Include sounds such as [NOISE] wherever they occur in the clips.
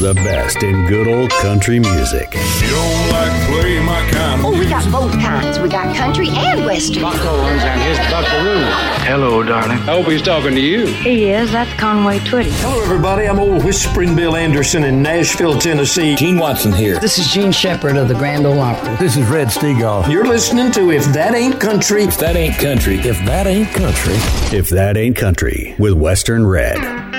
the best in good old country music. You don't like play my kind Oh, we got both kinds. We got country and western. Buck Owens on his buckaroo. Hello, darling. I hope he's talking to you. He is. That's Conway Twitty. Hello, everybody. I'm old Whispering Bill Anderson in Nashville, Tennessee. Gene Watson here. This is Jean Shepard of the Grand Ole Opry. This is Red Steagall. You're listening to If That Ain't Country. If that ain't country, If that ain't country. If that ain't country with Western Red.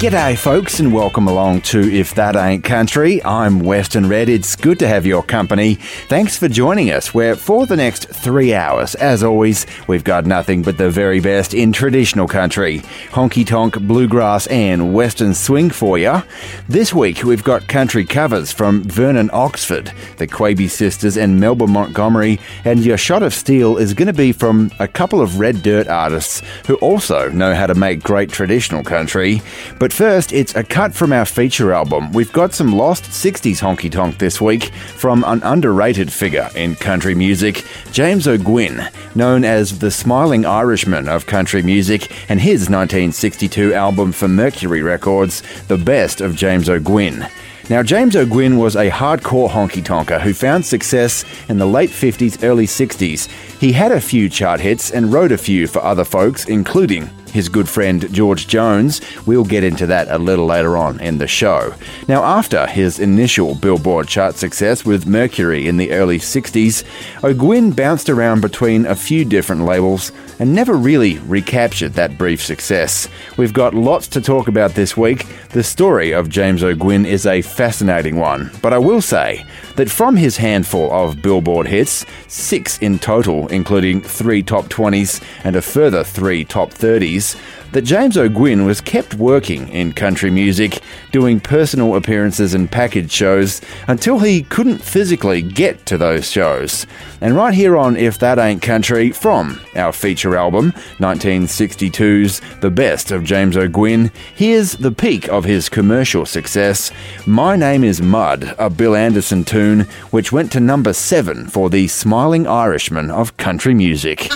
G'day, folks, and welcome along to If That Ain't Country. I'm Western Red. It's good to have your company. Thanks for joining us, where for the next three hours, as always, we've got nothing but the very best in traditional country honky tonk, bluegrass, and western swing for you. This week, we've got country covers from Vernon Oxford, the Quebe Sisters, and Melba Montgomery, and your shot of steel is going to be from a couple of red dirt artists who also know how to make great traditional country. But first, it's a cut from our feature album. We've got some lost 60s honky tonk this week from an underrated figure in country music, James O'Gwynn, known as the Smiling Irishman of country music, and his 1962 album for Mercury Records, The Best of James O'Gwynn. Now, James O'Gwynn was a hardcore honky tonker who found success in the late 50s, early 60s. He had a few chart hits and wrote a few for other folks, including his good friend George Jones. We'll get into that a little later on in the show. Now, after his initial Billboard chart success with Mercury in the early 60s, O'Gwynn bounced around between a few different labels and never really recaptured that brief success. We've got lots to talk about this week. The story of James O'Gwynn is a fascinating one, but I will say that from his handful of Billboard hits, six in total, including three top 20s and a further three top 30s, that James O'Gwynn was kept working in country music, doing personal appearances and package shows until he couldn't physically get to those shows. And right here on If That Ain't Country, from our feature album, 1962's The Best of James O'Gwynn, here's the peak of his commercial success My Name is Mud, a Bill Anderson tune, which went to number seven for the Smiling Irishman of country music.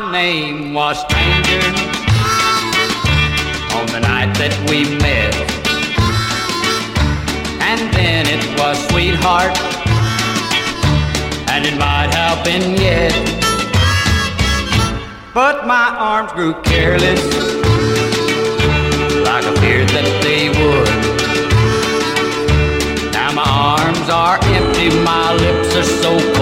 My name was Stranger on the night that we met. And then it was Sweetheart, and it might have been yet. But my arms grew careless, like I feared that they would. Now my arms are empty, my lips are so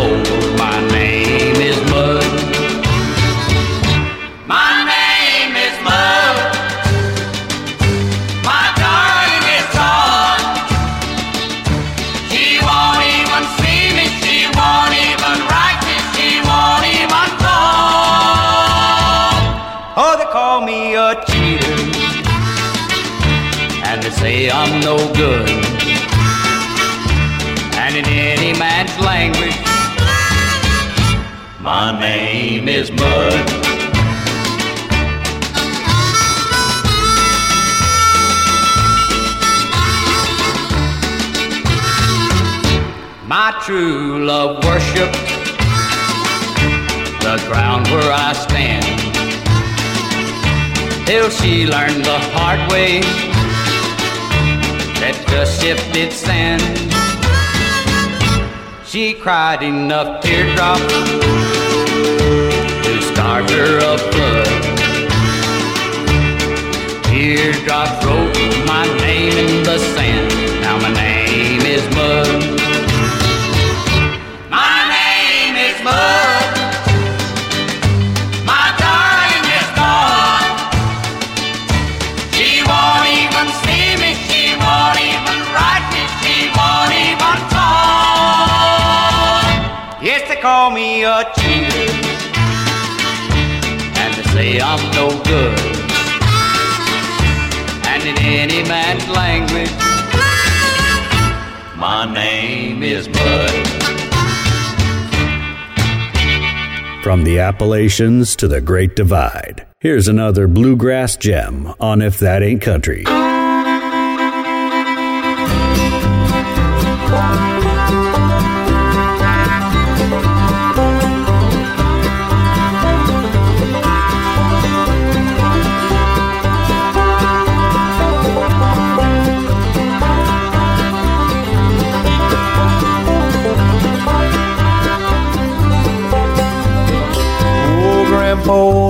say I'm no good. And in any man's language, my name is Mud. My true love worshiped the ground where I stand. Till she learned the hard way that just shifted sand. She cried enough teardrops to start her a flood. Teardrops wrote my name in the sand. Now my name is Mud. Me a. And they say I'm no good. And in any man's language, my name is Mud. From the Appalachians to the Great Divide, here's another bluegrass gem on If That Ain't Country.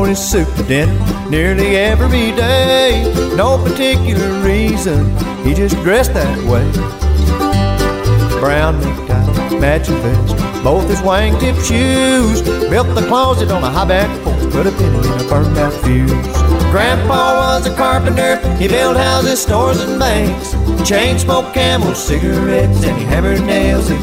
Wore his suit to dinner nearly every day. No particular reason, he just dressed that way. Brown necktie, matching vest, both his wingtip shoes. Built the closet on a high back porch, put a penny in a burned out fuse. Grandpa was a carpenter, he built houses, stores, and banks. Chain smoked camels, cigarettes, and he hammered nails in.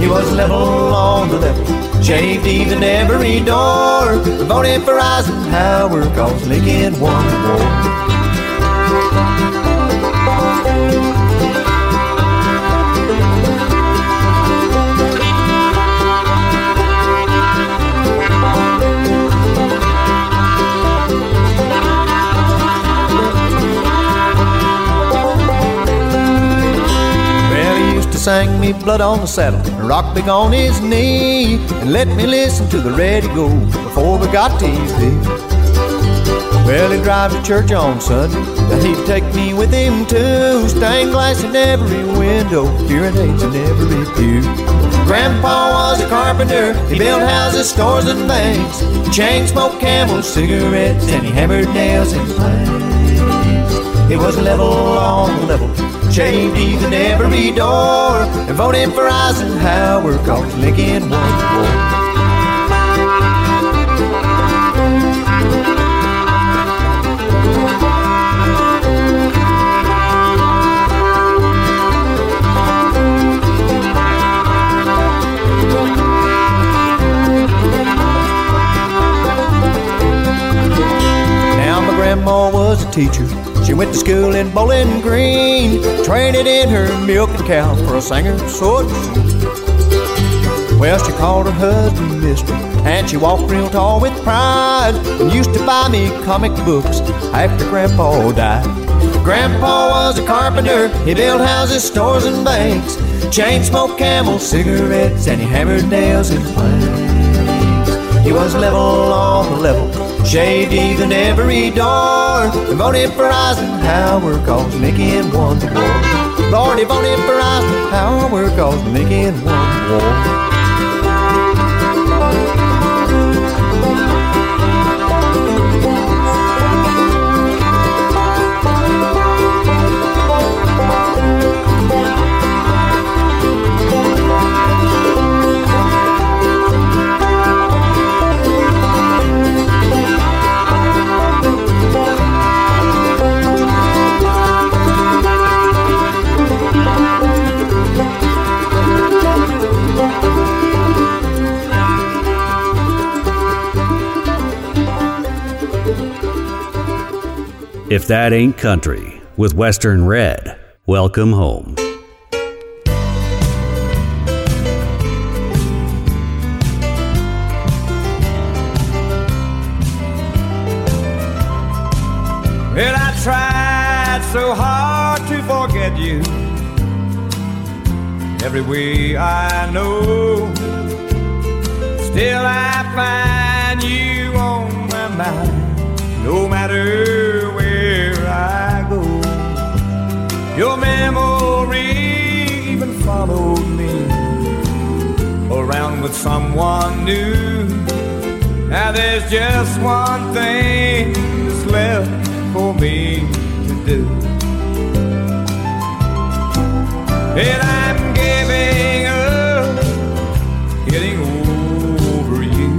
He was level on the level, shaved even every door. Voted for Eisenhower, cause Lincoln won the war. sang me blood on the saddle and rock big on his knee and let me listen to the ready go before we got TV. Well, he'd drive to church on Sunday, and he'd take me with him too. Stained glass in every window, hearing aids in every pew. Grandpa was a carpenter, he built houses, stores, and banks. Chain smoked camels, cigarettes, and he hammered nails in planks. It was level on level shaved even every door and voted for Eisenhower cause Lincoln won the war. Now my grandma was a teacher she went to school in Bowling Green, trained in her milking cow for a singer so Well, she called her husband Mister, and she walked real tall with pride, and used to buy me comic books after Grandpa died. Grandpa was a carpenter, he built houses, stores, and banks, chain smoked camels, cigarettes, and he hammered nails in planks. He was level on the level Shaved even every door. Voted for Eisenhower cause Lincoln won the war. Lord, he voted for Eisenhower cause Lincoln won the war. If That Ain't Country with Western Red. Welcome home. Well, I tried so hard to forget you. Every way I know, still I find you on my mind, no matter with someone new. Now there's just one thing that's left for me to do. And I'm giving up, getting over you.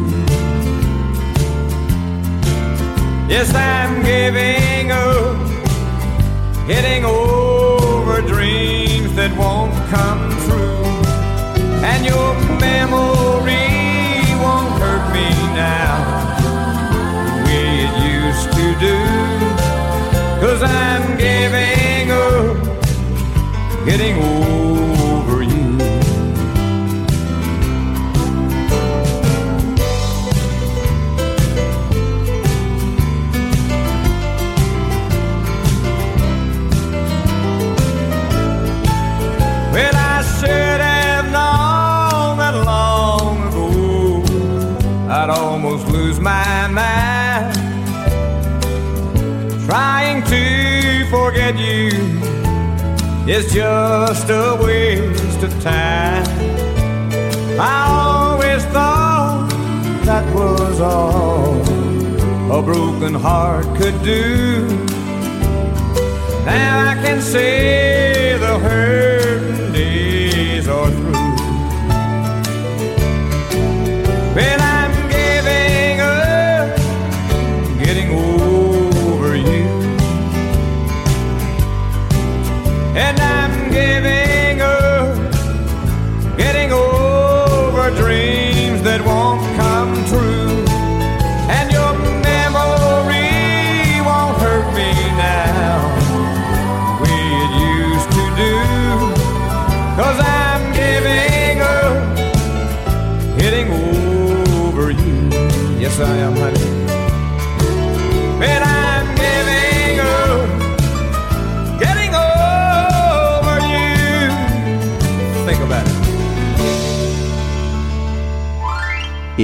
Yes, I'm giving up, getting over dreams that won't come true. And your is just a waste of time. I always thought that was was all a broken heart could do. Now I can say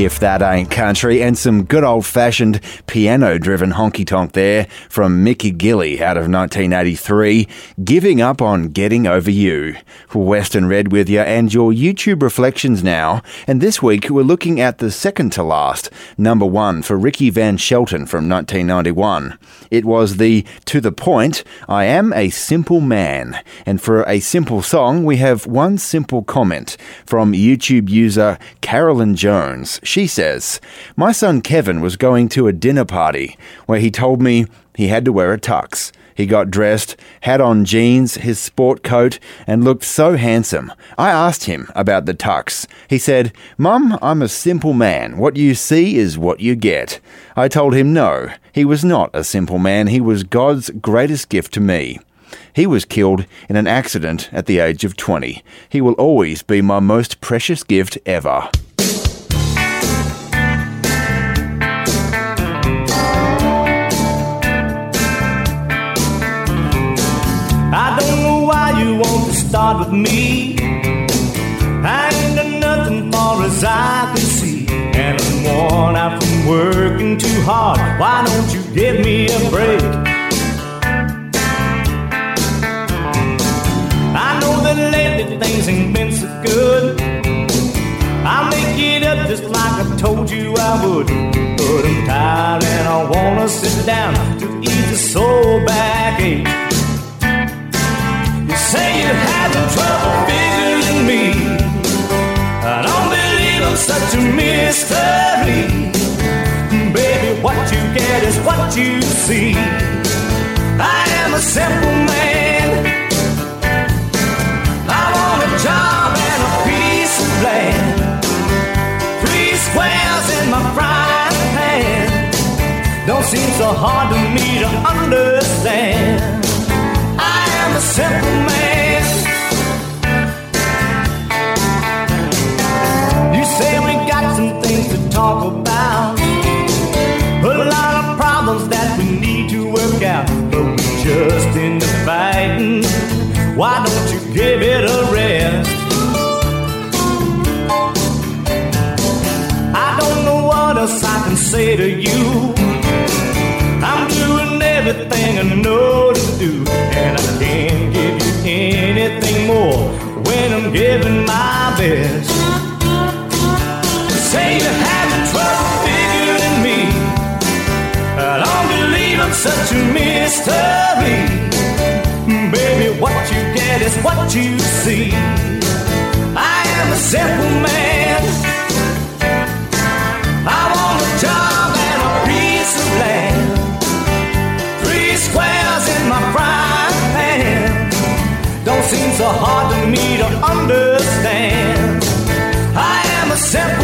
If that ain't country, and some good old fashioned piano driven honky tonk there from Mickey Gilley out of 1983, giving up on getting over you. Western Red with you and your YouTube reflections now. And this week we're looking at the second to last, number one for Ricky Van Shelton from 1991. It was the To the Point, I Am a Simple Man. And for a simple song, we have one simple comment from YouTube user Carolyn Jones. She says, My son Kevin was going to a dinner party where he told me he had to wear a tux. He got dressed, had on jeans, his sport coat, and looked so handsome. I asked him about the tux. He said, Mum, I'm a simple man. What you see is what you get. I told him no, he was not a simple man. He was God's greatest gift to me. He was killed in an accident at the age of 20. He will always be my most precious gift ever. Start with me. Ain't nothing far as I can see. And I'm worn out from working too hard. Why don't you give me a break? I know that lately things ain't been so good. I'll make it up just like I told you I would. But I'm tired and I wanna sit down to ease the soul backache. Say you're having trouble figuring me. I don't believe I'm such a mystery. Baby, what you get is what you see. I am a simple man. I want a job and a piece of land. Three squares in my frying pan. Don't seem so hard to me to understand. Simple man. You say we got some things to talk about. A lot of problems that we need to work out. But we just into fighting. Why don't you give it a rest? I don't know what else I can say to you. Everything I know to do, and I can't give you anything more when I'm giving my best. Say you're having trouble figuring me. I don't believe I'm such a mystery. Baby, what you get is what you see. I am a simple man. I want a job and a piece of land. So hard to me to understand. I am a simple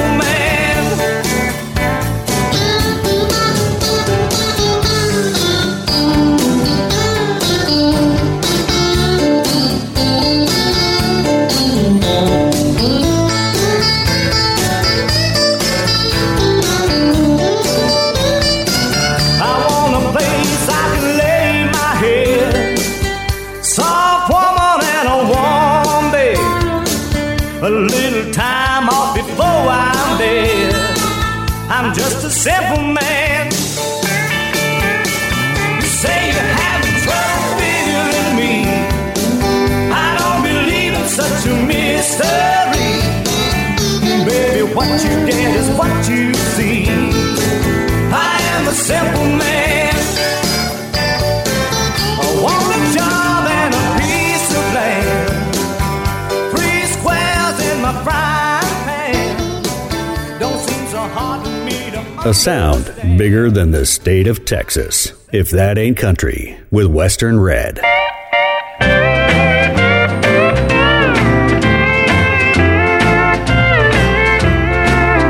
sound bigger than the state of Texas. If that ain't country, with Western Red.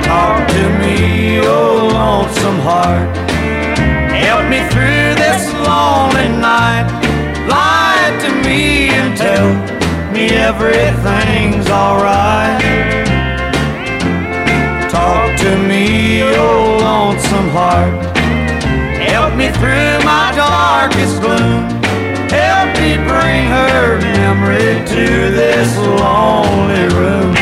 Talk to me, oh lonesome heart. Help me through this lonely night. Lie to me and tell me everything's alright. Talk to me, oh lonesome heart. Help me through my darkest gloom. Help me bring her memory to this lonely room.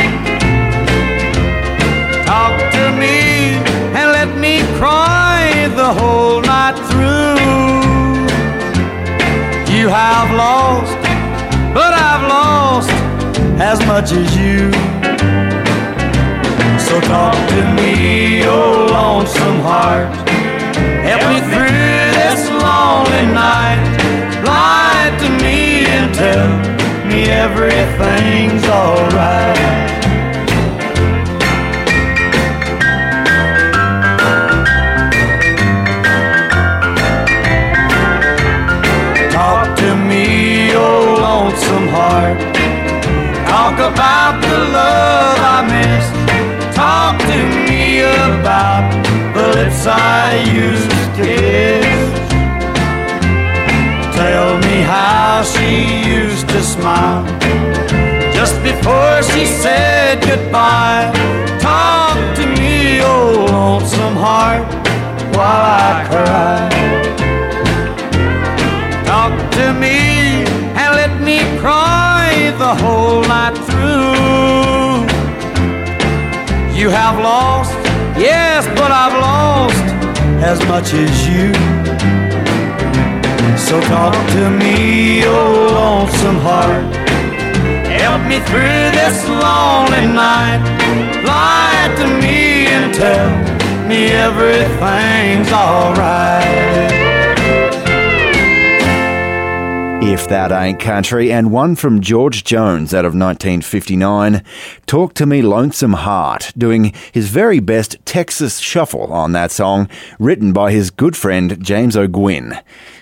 Talk to me and let me cry the whole night through. You have lost, but I've lost as much as you. Talk to me, oh lonesome heart. Help me through this lonely night. Lie to me and tell me everything's alright. I used to kiss. Tell me how she used to smile just before she said goodbye. Talk to me, oh lonesome heart, while I cry. Talk to me and let me cry the whole night through. You have lost, as much as you. So talk to me, oh lonesome heart. Help me through this lonely night. Lie to me and tell me everything's alright. If That Ain't Country, and one from George Jones out of 1959. Talk to Me Lonesome Heart, doing his very best Texas shuffle on that song, written by his good friend James O'Gwynn.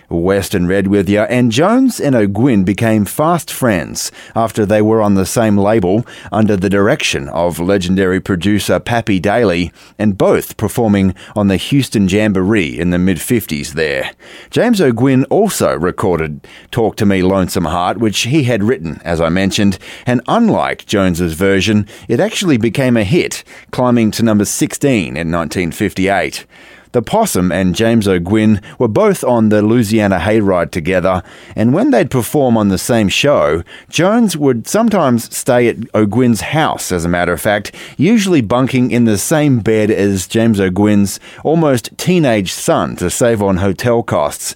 Western Red with you, and Jones and O'Gwynn became fast friends after they were on the same label under the direction of legendary producer Pappy Daily, and both performing on the Houston Jamboree in the mid 50s there. James O'Gwynn also recorded Talk to Me Lonesome Heart, which he had written, as I mentioned, and unlike Jones's version, it actually became a hit, climbing to number 16 in 1958. The Possum and James O'Gwynn were both on the Louisiana Hayride together, and when they'd perform on the same show, Jones would sometimes stay at O'Gwynn's house, as a matter of fact, usually bunking in the same bed as James O'Gwynn's almost teenage son to save on hotel costs.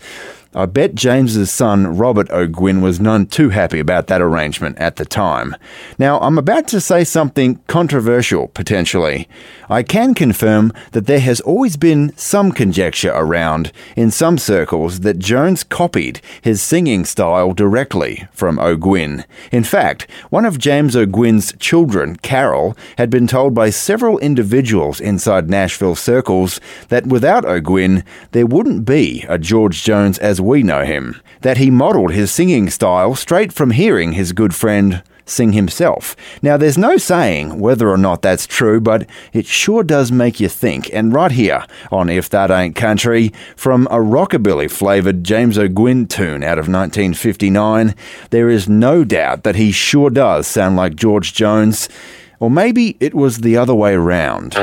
I bet James's son Robert O'Gwynn was none too happy about that arrangement at the time. Now, I'm about to say something controversial, potentially. I can confirm that there has always been some conjecture around, in some circles, that Jones copied his singing style directly from O'Gwynn. In fact, one of James O'Gwynn's children, Carol, had been told by several individuals inside Nashville circles that without O'Gwynn, there wouldn't be a George Jones as we know him, that he modelled his singing style straight from hearing his good friend sing himself. Now, there's no saying whether or not that's true, but it sure does make you think. And right here on If That Ain't Country, from a rockabilly flavoured James O'Gwynn tune out of 1959, there is no doubt that he sure does sound like George Jones. Or maybe it was the other way around.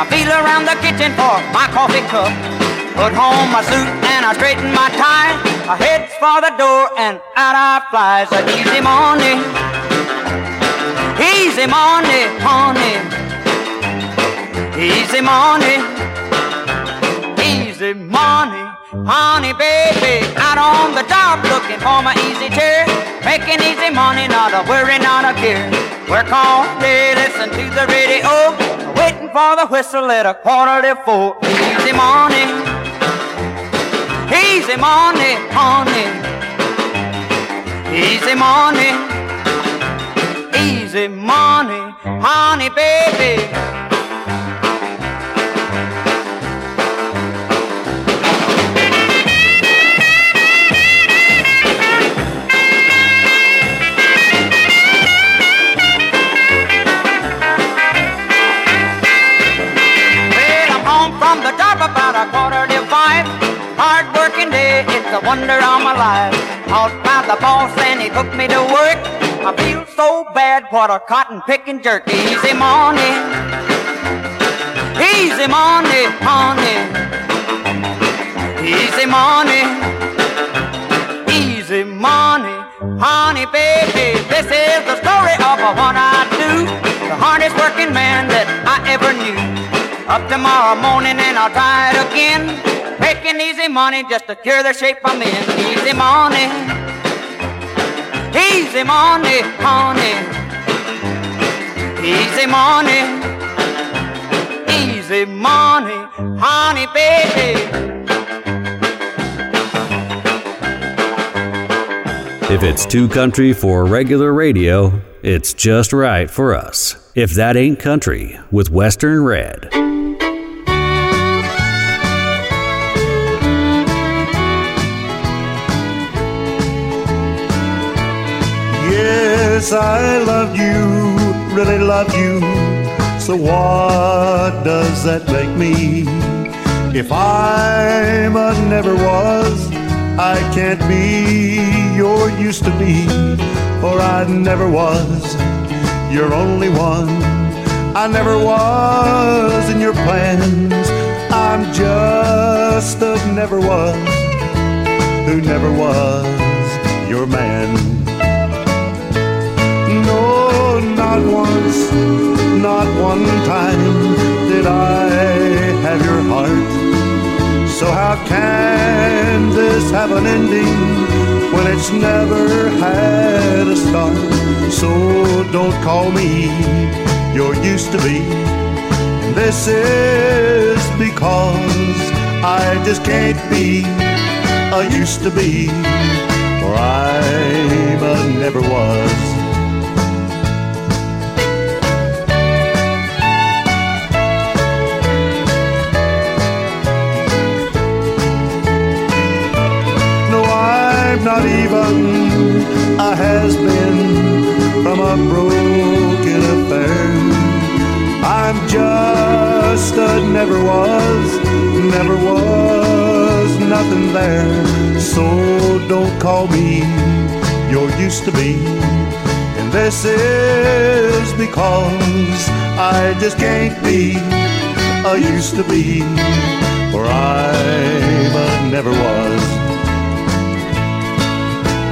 I feel around the kitchen for my coffee cup. Put home my suit and I straighten my tie. I head for the door and out I fly. It's a easy morning, easy morning, honey. Easy morning, easy morning, honey, baby. Out on the job looking for my easy chair. Making easy money, not a worry, not a care. Work all day, listen to the radio. Waiting for the whistle at a quarter to four. Easy money. Easy money, honey. Easy money. Easy money, honey, baby. Wonder of my life. Out by the boss and he took me to work. I feel so bad, what a cotton picking jerk. Easy money, easy money, honey. Easy money, easy money, honey, baby. This is the story of one I do, the hardest working man that I ever knew. Up tomorrow morning and I'll try it again. Easy money just to cure the shape I'm in. Easy money, easy money, honey. Easy money, easy money, honey, baby. If it's too country for regular radio, it's just right for us. If that ain't country with Western Red. Yes, I love you, really love you. So what does that make me? If I'm a never was, I can't be your used to be, for I never was your only one. I never was in your plans. I'm just a never was who never was your man. Once, not one time did I have your heart. So how can this have an ending when it's never had a start? So don't call me your used to be. This is because I just can't be a used to be, or a never was. Not even a has been from a broken affair. I'm just a never was, never was nothing there. So don't call me your used to be. And this is because I just can't be a used to be, for I'm a never was.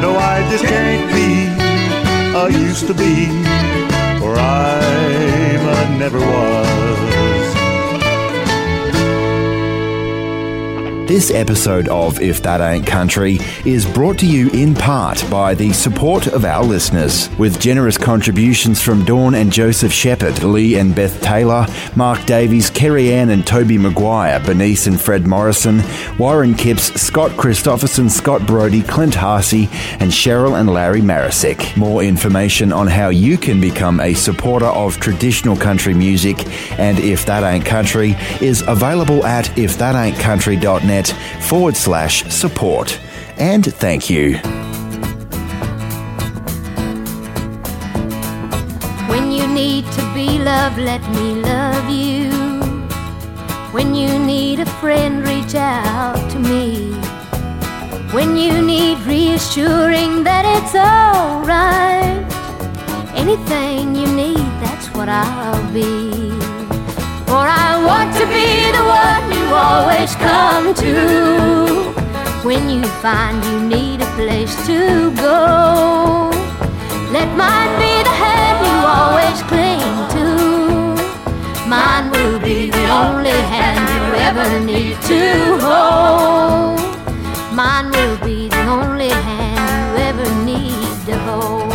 No, I just can't be a used to be, or I'm a never was. This episode of If That Ain't Country is brought to you in part by the support of our listeners, with generous contributions from Dawn and Joseph Shepherd, Lee and Beth Taylor, Mark Davies, Kerry Ann and Toby Maguire, Bernice and Fred Morrison, Warren Kipps, Scott Christopherson, Scott Brody, Clint Harsey, and Cheryl and Larry Marisick. More information on how you can become a supporter of traditional country music and If That Ain't Country is available at ifthataintcountry.net forward slash support. And thank you. When you need to be loved, let me love you. When you need a friend, reach out to me. When you need reassuring that it's alright. Anything you need, that's what I'll be. For I want to be the one always come to. When you find you need a place to go. Let mine be the hand you always cling to. Mine will be the only hand you ever need to hold. Mine will be the only hand you ever need to words,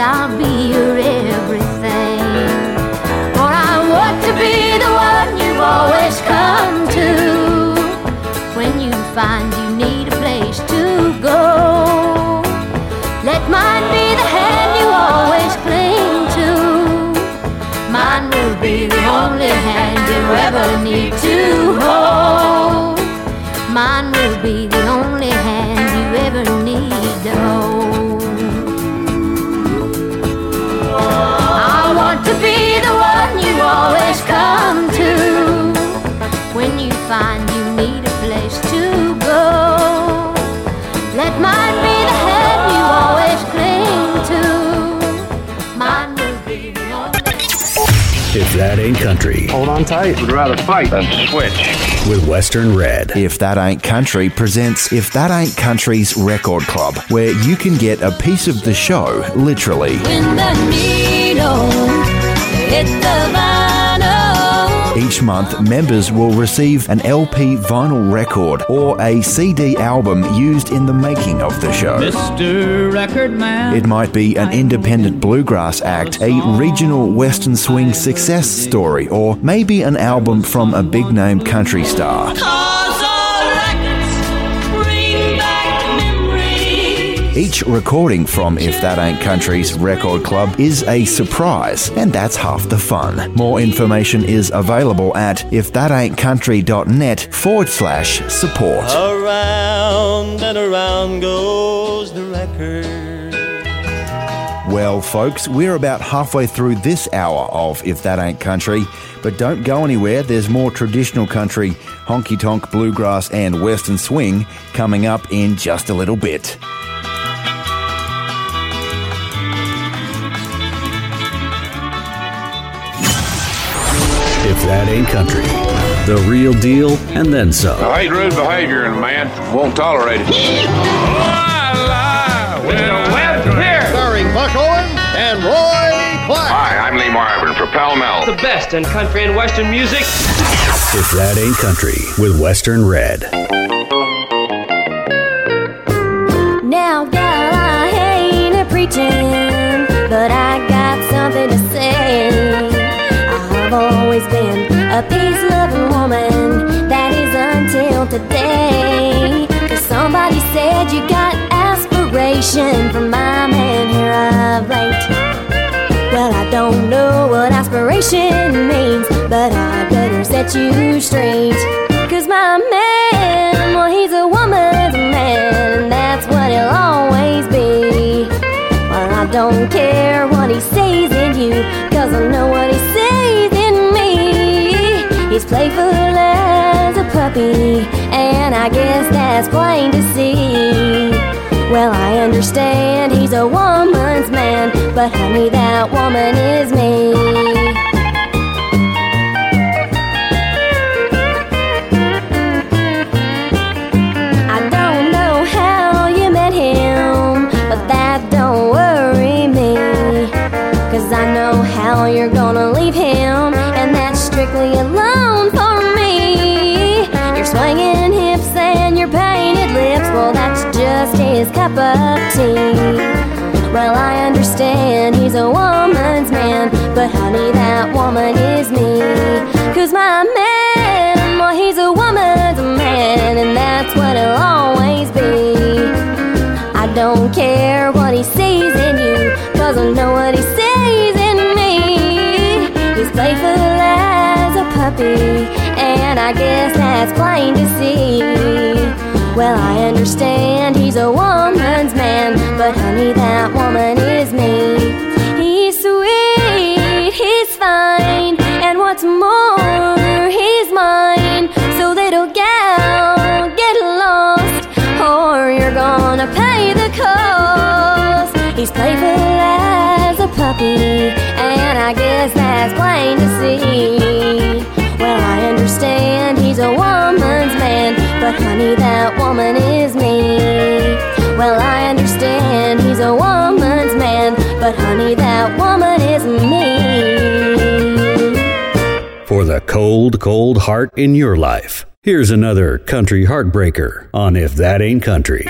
I'll be your everything. For I want to be the one you always come to when you find you need a place to go. Let mine be the hand you always cling to. Mine will be the only hand you ever need to hold. Mine will be find you need a place to go. Let mine be the hand you always cling to. Mine will be the only. If that ain't country. Hold on tight. Would rather fight than switch. With Western Red. If That Ain't Country presents If That Ain't Country's Record Club, where you can get a piece of the show, literally. When the needle hit the vinyl. Each month, members will receive an LP vinyl record or a CD album used in the making of the show. Mr. Record Man. It might be an independent bluegrass act, a regional western swing success story, or maybe an album from a big name country star. Each recording from If That Ain't Country's Record Club is a surprise, and that's half the fun. More information is available at ifthataintcountry.net forward slash support. Around and around goes the record. Well, folks, we're about halfway through this hour of If That Ain't Country, but don't go anywhere. There's more traditional country, honky tonk, bluegrass, and western swing coming up in just a little bit. That ain't country. The real deal and then some. I hate rude behavior in a man. Won't tolerate it. here. Starring Buck Owens and Roy Clark. Hi, I'm Lee Marvin for Pall Mall. The best in country and western music. If that ain't country with Western Red. Now, gal, I ain't a preaching, but I always been a peace loving woman, that is until today. Cause somebody said you got aspiration from my man here of late. Well, I don't know what aspiration means, but I better set you straight. Cause my man, well, he's a woman's man, and that's what he'll always be. Well, I don't care what he sees in you, cause I know what he sees. He's playful as a puppy, and I guess that's plain to see. Well, I understand he's a woman's man, but honey, that woman is me. Woman is me. Cause my man, well, he's a woman's man, and that's what he'll always be. I don't care what he sees in you, cause I know what he sees in me. He's playful as a puppy, and I guess that's plain to see. Well, I understand he's a woman's man, but honey, that woman is me. He's sweet, he's fine, and what's more, he's mine. So little gal, get lost, or you're gonna pay the cost. He's playful as a puppy, and I guess that's plain to see. Well, I understand he's a woman's man, but honey, that woman is me. Well, I understand he's a woman's man, but honey, that woman is me for the cold, cold heart in your life. Here's another country heartbreaker on If That Ain't Country.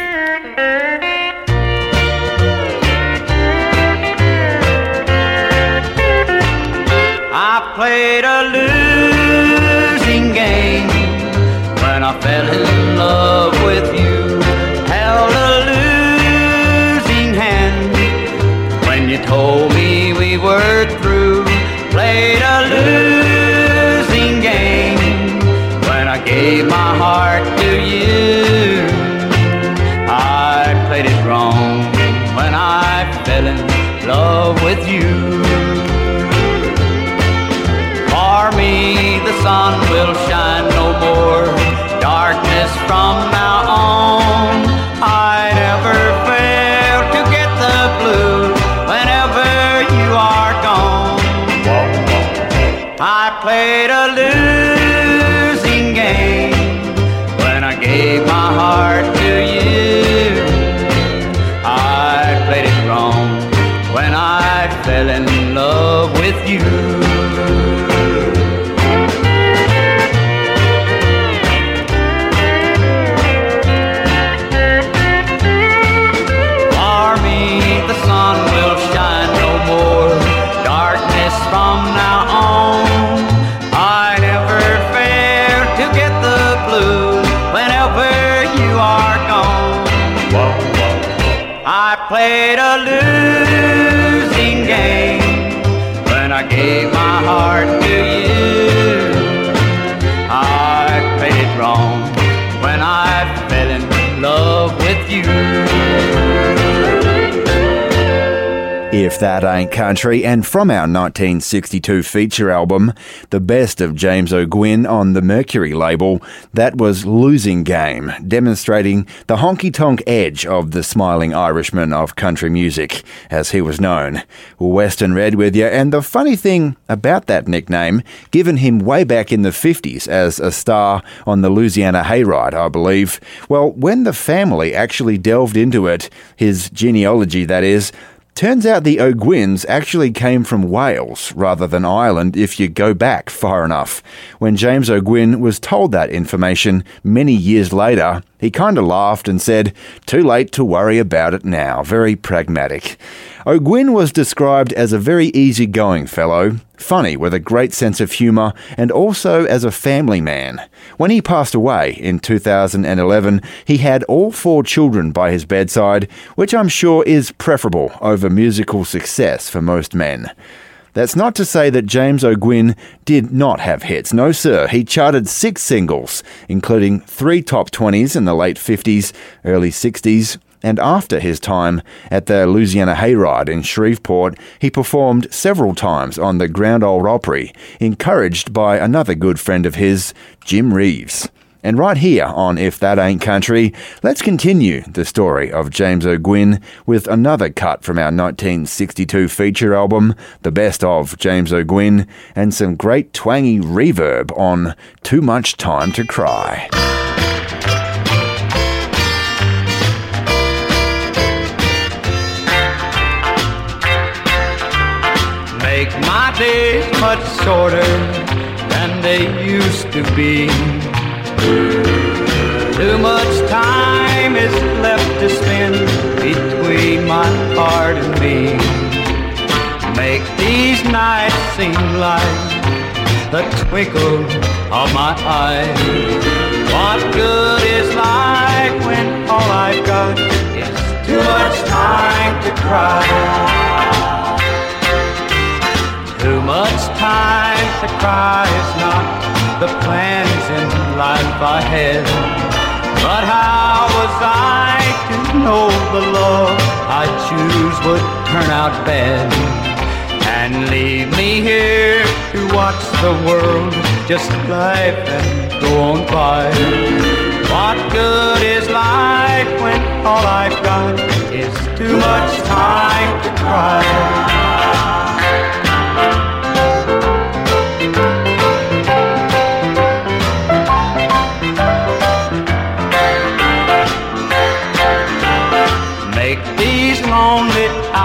I played a losing game when I fell in love with you. Held a losing hand when you told me we were through. Played a losing love with you. For me, the sun will shine no more. Darkness from That Ain't Country, and from our 1962 feature album, The Best of James O'Gwynn on the Mercury label, that was Losing Game, demonstrating the honky tonk edge of the smiling Irishman of country music, as he was known. Western Red with you, and the funny thing about that nickname, given him way back in the 50s as a star on the Louisiana Hayride, I believe, well, when the family actually delved into it, his genealogy that is, Turns out the O'Gwynns actually came from Wales rather than Ireland if you go back far enough. When James O'Gwynn was told that information many years later, he kind of laughed and said, Too late to worry about it now. Very pragmatic. O'Gwynn was described as a very easygoing fellow, funny with a great sense of humour, and also as a family man. When he passed away in 2011, he had all four children by his bedside, which I'm sure is preferable over musical success for most men. That's not to say that James O'Gwynn did not have hits. No, sir. He charted six singles, including three top 20s in the late 50s, early 60s, and after his time at the Louisiana Hayride in Shreveport, he performed several times on the Grand Ole Opry, encouraged by another good friend of his, Jim Reeves. And right here on If That Ain't Country, let's continue the story of James O'Gwynn with another cut from our 1962 feature album, The Best of James O'Gwynn, and some great twangy reverb on Too Much Time to Cry. Make my days much shorter than they used to be. Too much time is left to spend between my heart and me. Make these nights seem like the twinkle of my eye. What good is life when all I've got is too much time to cry? Too much time to cry is not the plans in life I had. But how was I to know the love I choose would turn out bad? And leave me here to watch the world just life and go on by. What good is life when all I've got is too much time to cry?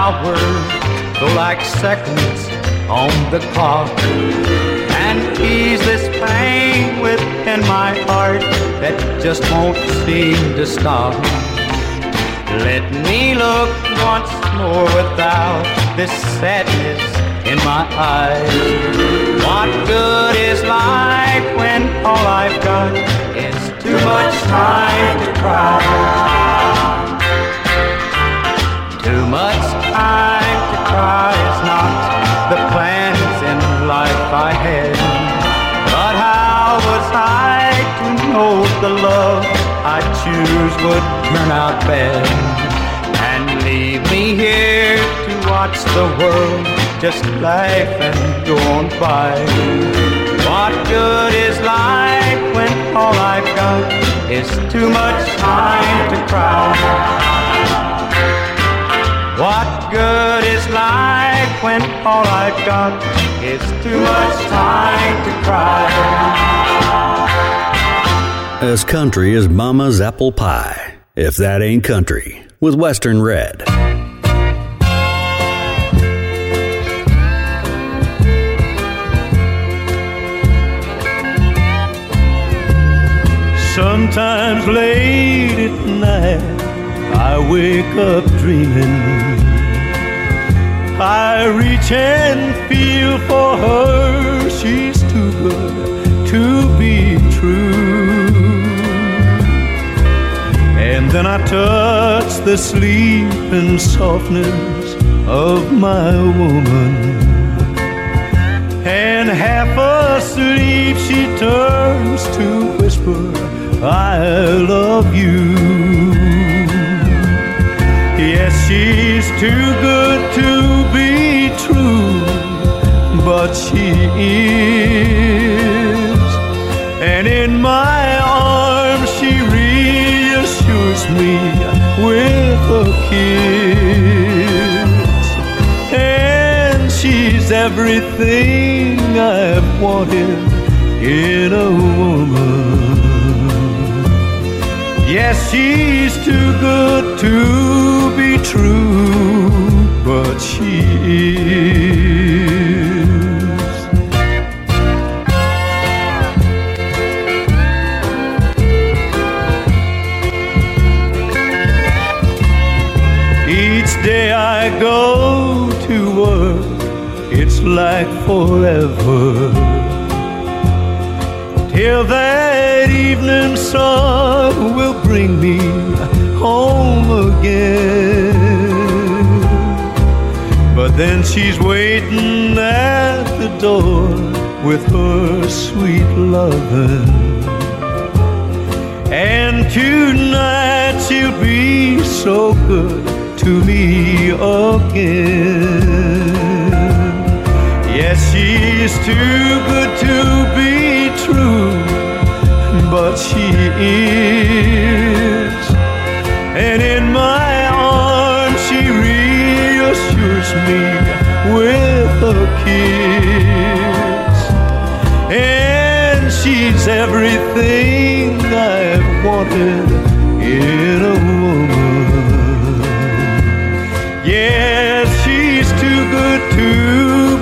Hours go like seconds on the clock and ease this pain within my heart that just won't seem to stop. Let me look once more without this sadness in my eyes. What good is life when all I've got is too much time to cry? Too much time to cry is not the plans in life I had. But how was I to know the love I choose would turn out bad and leave me here to watch the world just laugh and go on by? What good is life when all I've got is too much time to cry? What good is life when all I've got is too much time to cry? As country as Mama's apple pie. If that ain't country, with Western Red. Sometimes late at night, I wake up dreaming. I reach and feel for her, she's too good to be true. And then I touch the sleep and softness of my woman. And half asleep, she turns to whisper, I love you. She's too good to be true, but she is. And in my arms, she reassures me with a kiss. And she's everything I've wanted in a woman. Yes, she's too good to be true, but she is. Each day I go to work, it's like forever. Till that evening sun she's waiting at the door with her sweet loving. And tonight she'll be so good to me again. Yes, she's too good to be true, but she is. Kiss. And she's everything I've wanted in a woman. Yes, she's too good to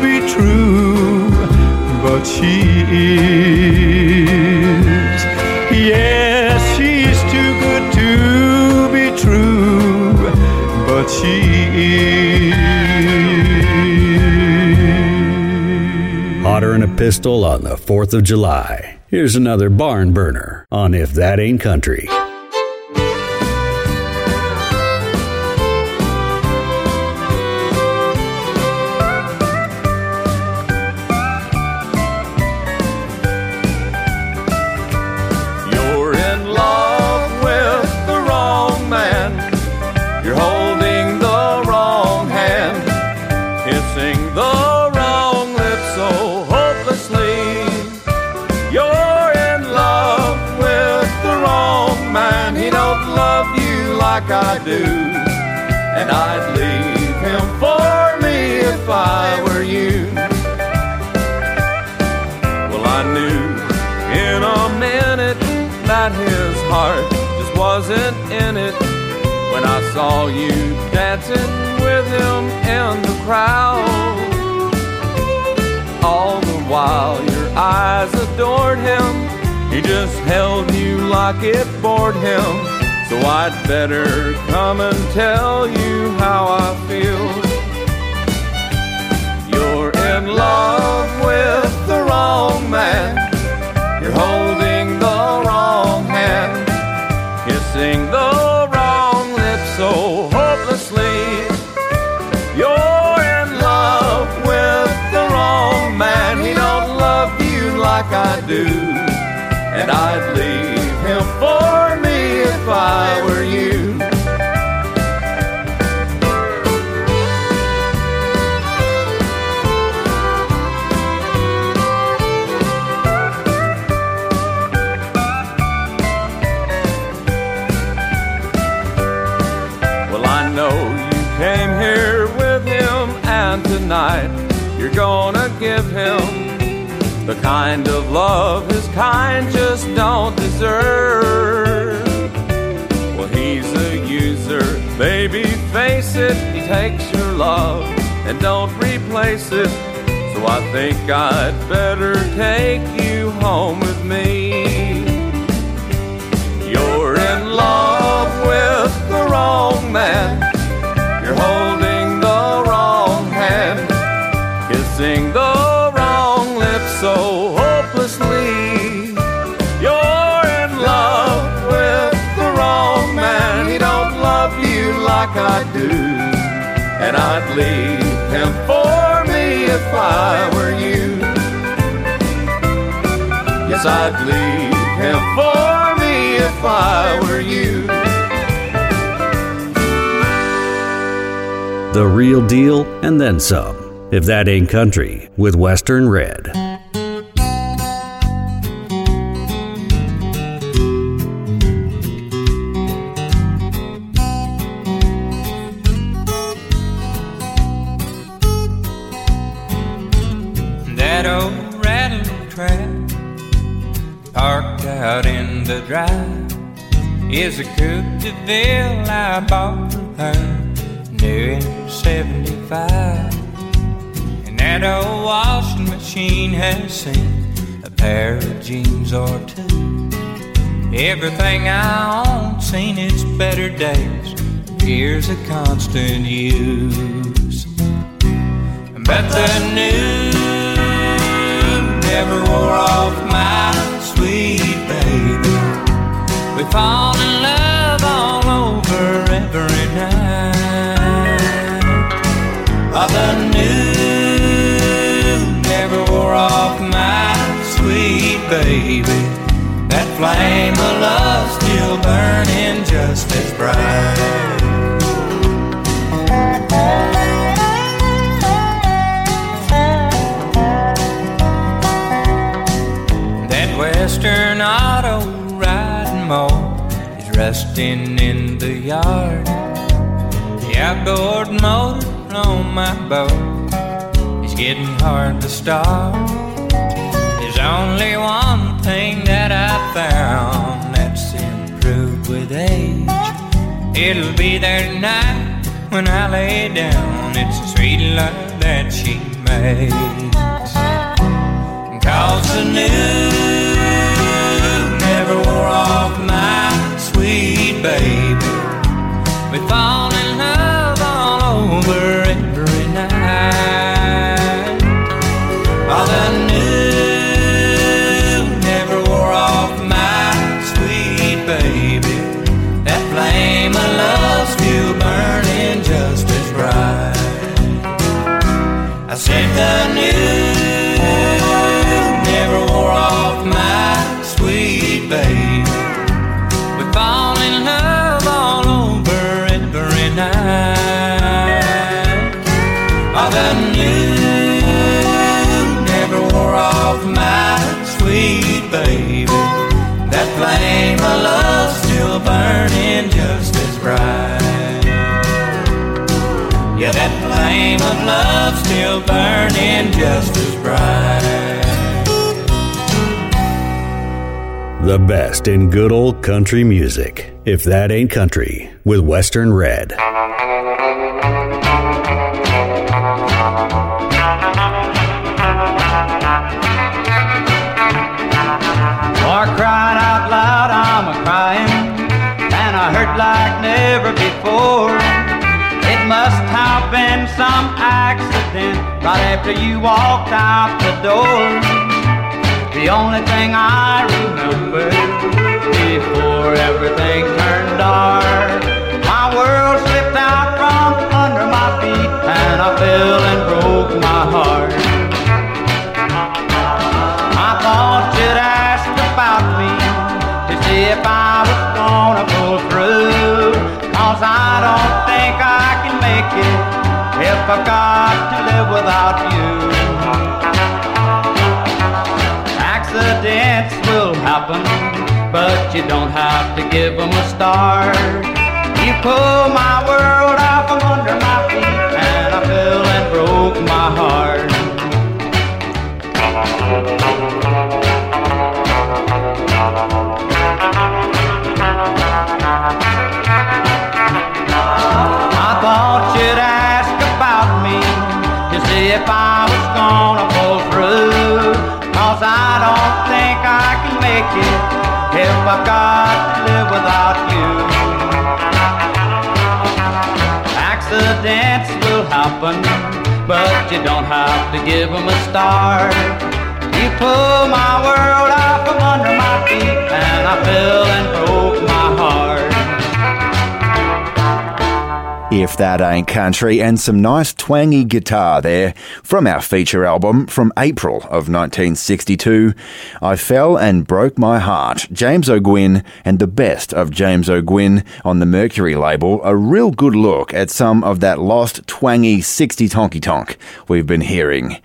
be true, but she is. Pistol on the 4th of July. Here's another barn burner on If That Ain't Country. Saw you dancing with him in the crowd. All the while your eyes adored him, he just held you like it bored him. So I'd better come and tell you how I feel. You're in do. And I'd leave him for me if I were you. Well, I know you came here with him, and tonight the kind of love his kind just don't deserve. Well, he's a user, baby, face it. He takes your love and don't replace it. So I think I'd better take you home with me. You're in love with the wrong man. Leave him for me if I were you. Yes, I'd leave him for me if I were you. The real deal and then some. If that ain't country with Western Red. Everything I own seen its better days. Here's a constant use. But the new never wore off my sweet baby. We fall in love all over every night. Oh, the new never wore off my sweet baby. Flame of love still burning just as bright. That western auto riding mower is rusting in the yard. The outboard motor on my boat is getting hard to start. There's only one with age. It'll be there tonight when I lay down. It's a sweet love that she makes. Cause the new never wore off my sweet baby. We fall in love all over every night. Oh, the I said the new never wore off my sweet baby. We fall in love all over every night. Oh, the new never wore off my sweet baby. That flame of love still burning just as bright. That flame of love still burning just as bright. The best in good old country music. If that ain't country with Western Red. right after you walked out the door. The only thing I remember before everything turned dark, my world slipped out from under my feet and I fell and broke my heart. I thought you'd ask about me to see if I was gonna pull through, cause I don't think I can make it if I got to without you. Accidents will happen, but you don't have to give them a start. You pull my world out from under my feet, and I fell and broke my heart. I've got to live without you. Accidents will happen, but you don't have to give them a start. You pull my world out from under my feet, and I fell and broke my If That Ain't Country, and some nice twangy guitar there from our feature album from April of 1962. I Fell and Broke My Heart. James O'Gwynn and the best of James O'Gwynn on the Mercury label. A real good look at some of that lost twangy 60 tonky tonk we've been hearing.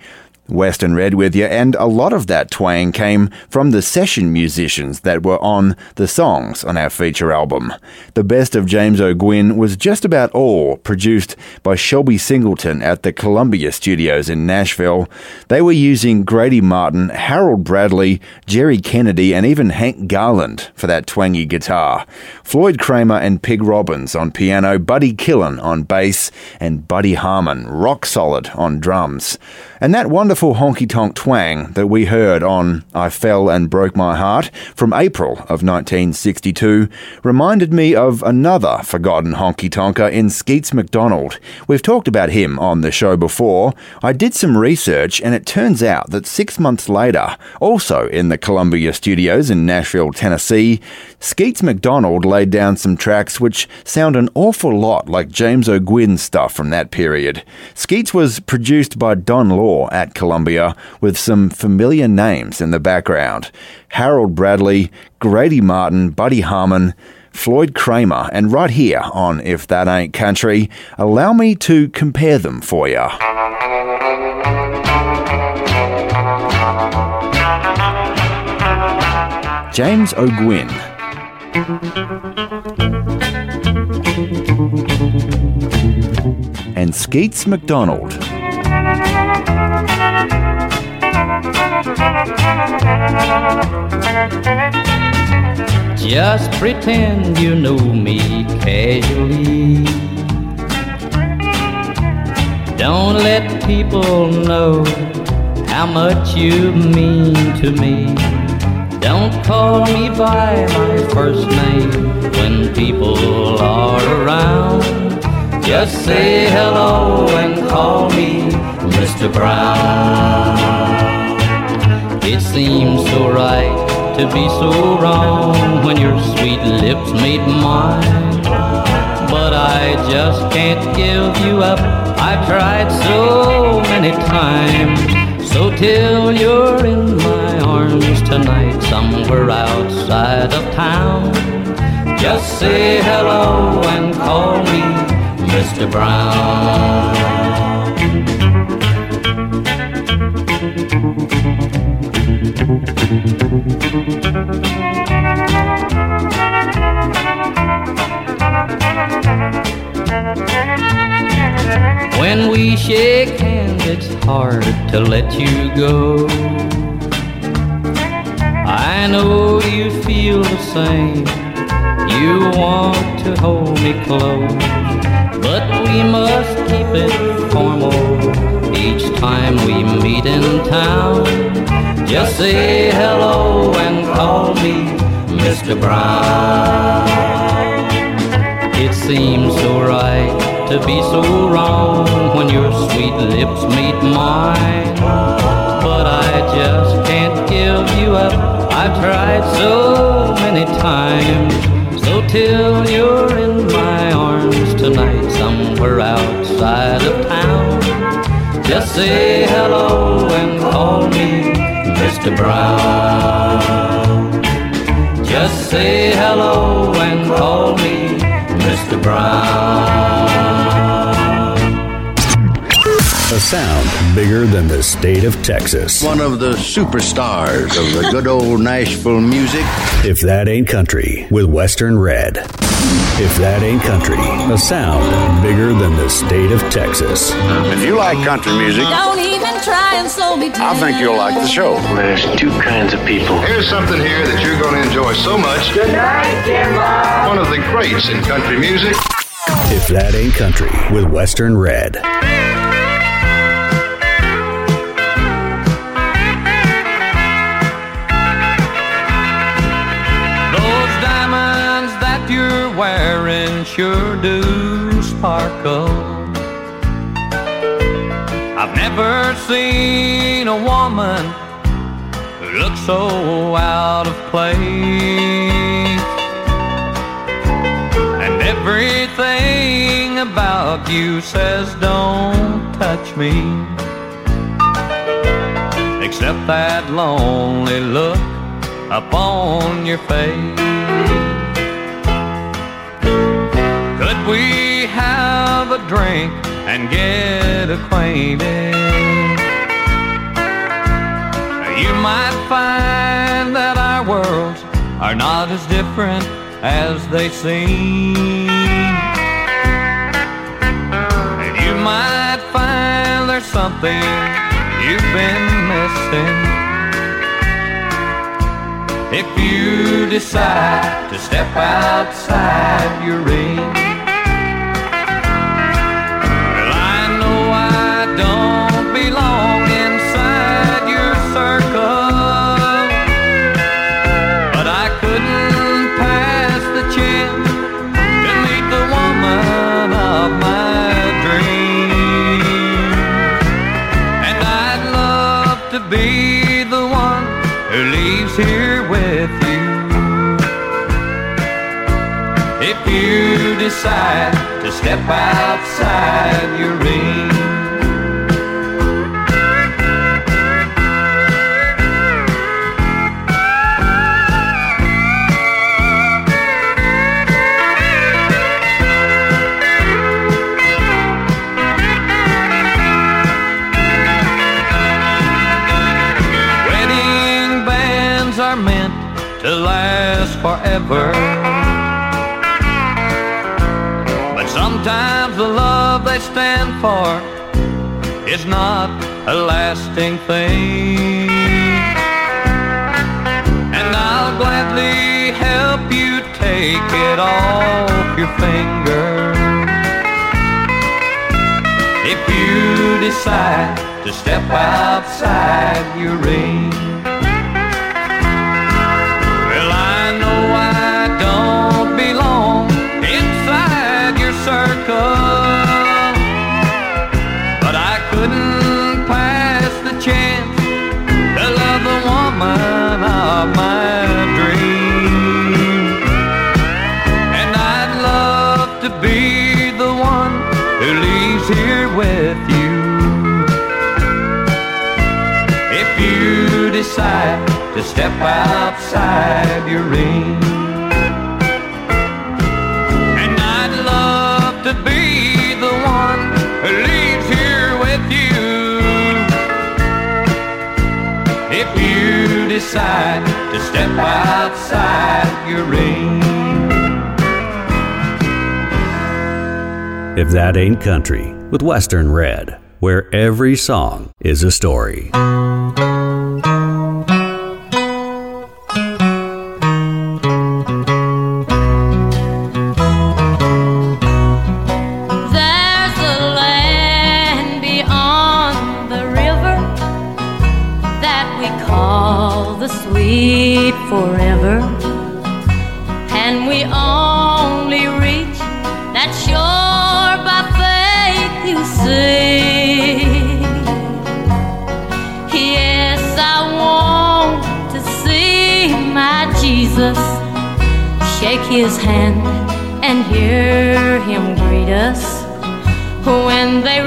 Western Red with you, and a lot of that twang came from the session musicians that were on the songs on our feature album. The best of James O'Gwynn was just about all produced by Shelby Singleton at the Columbia Studios in Nashville. They were using Grady Martin, Harold Bradley, Jerry Kennedy, and even Hank Garland for that twangy guitar. Floyd Cramer and Pig Robbins on piano, Buddy Killen on bass, and Buddy Harman rock solid on drums. And that wonderful honky tonk twang that we heard on I Fell and Broke My Heart from April of 1962 reminded me of another forgotten honky tonker in Skeets McDonald. We've talked about him on the show before. I did some research and it turns out that six months later, also in the Columbia Studios in Nashville, Tennessee, Skeets McDonald laid down some tracks which sound an awful lot like James O'Gwynn stuff from that period. Skeets was produced by Don Law at Columbia with some familiar names in the background Harold Bradley, Grady Martin, Buddy Harman. Floyd Cramer, and right here on If That Ain't Country, allow me to compare them for you. James O'Gwynn. And Skeets McDonald. Just pretend you know me casually. Don't let people know how much you mean to me. Don't call me by my first name when people are around. Just say hello and call me Mr. Brown. It seems so right to be so wrong when your sweet lips meet mine. But I just can't give you up. I've tried so many times. So till you're in my arms tonight, somewhere outside of town, just say hello and call me Mr. Brown. When we shake hands, it's hard to let you go. I know you feel the same. You want to hold me close, but we must keep it formal each time we meet in town. Just say hello and call me Mr. Brown. It seems so right to be so wrong when your sweet lips meet mine. But I just can't give you up. I've tried so many times. So till you're in my arms tonight, somewhere outside of town, just say hello and call me Mr. Brown. Just say hello and call me Mr. Brown. A sound bigger than the state of Texas. One of the superstars of the good old Nashville music. If that ain't country with Western Red. If that ain't country, a sound bigger than the state of Texas. If you like country music, Don't even try and slow me down. I think you'll like the show. There's two kinds of people. Here's something here that you're going to enjoy so much. Good night, Jimbo. One of the greats in country music. If that ain't country with Western Red. Those diamonds that you're wearing sure do sparkle. Never seen a woman who looks so out of place. And everything about you says don't touch me. Except that lonely look upon your face. Could we have a drink and get acquainted? You might find that our worlds are not as different as they seem. And you might find there's something you've been missing. If you decide to step outside your ring. If you decide to step outside your ring. Wedding bands are meant to last forever. Stand for is not a lasting thing. And I'll gladly help you take it off your finger. If you decide to step outside your ring. To step outside your ring. And I'd love to be the one who leaves here with you. If you decide to step outside your ring. If that ain't country with Western Red, where every song is a story. Sweet forever. And we only reach that shore by faith, you see. Yes, I want to see my Jesus shake his hand and hear him greet us when they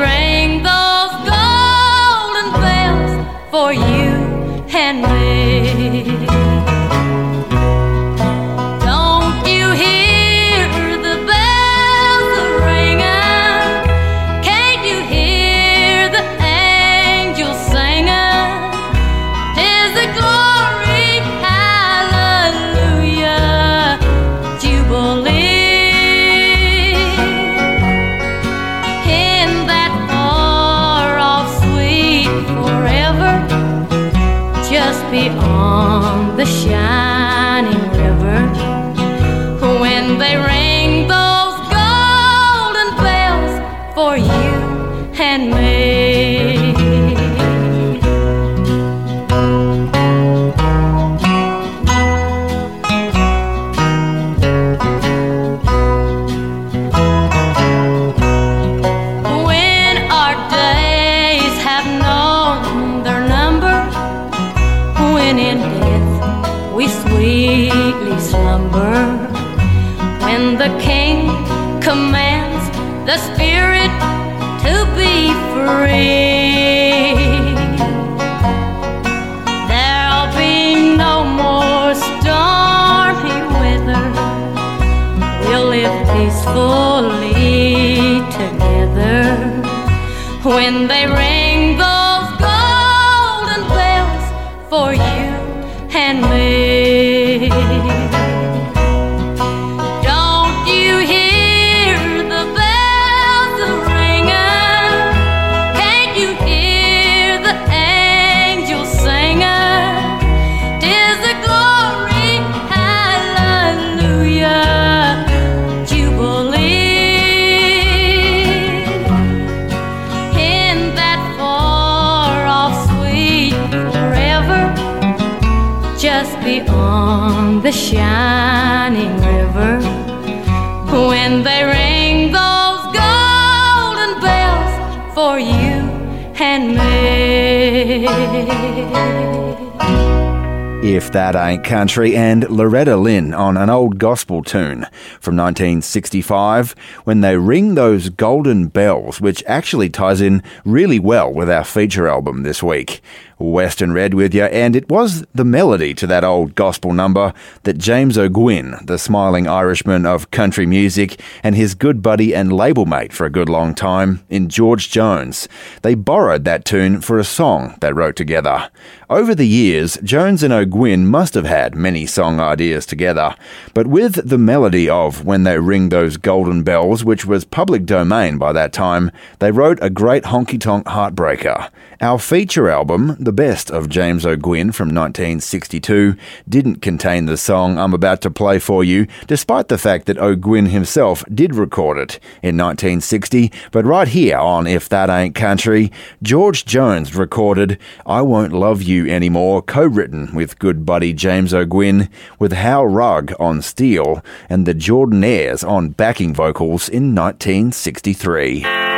If That Ain't Country, and Loretta Lynn on an old gospel tune from 1965 when they ring those golden bells, which actually ties in really well with our feature album this week. Western Red with you, and it was the melody to that old gospel number that James O'Gwynn, the smiling Irishman of country music, and his good buddy and label mate for a good long time, in George Jones, they borrowed that tune for a song they wrote together. Over the years, Jones and O'Gwynn must have had many song ideas together, but with the melody of When They Ring Those Golden Bells, which was public domain by that time, they wrote a great honky tonk heartbreaker. Our feature album, The Best of James O'Gwynn from 1962, didn't contain the song I'm about to play for you, despite the fact that O'Gwynn himself did record it in 1960. But right here on If That Ain't Country, George Jones recorded I Won't Love You Anymore, co written with good buddy James O'Gwynn, with Hal Rugg on steel and the Jordanaires on backing vocals in 1963.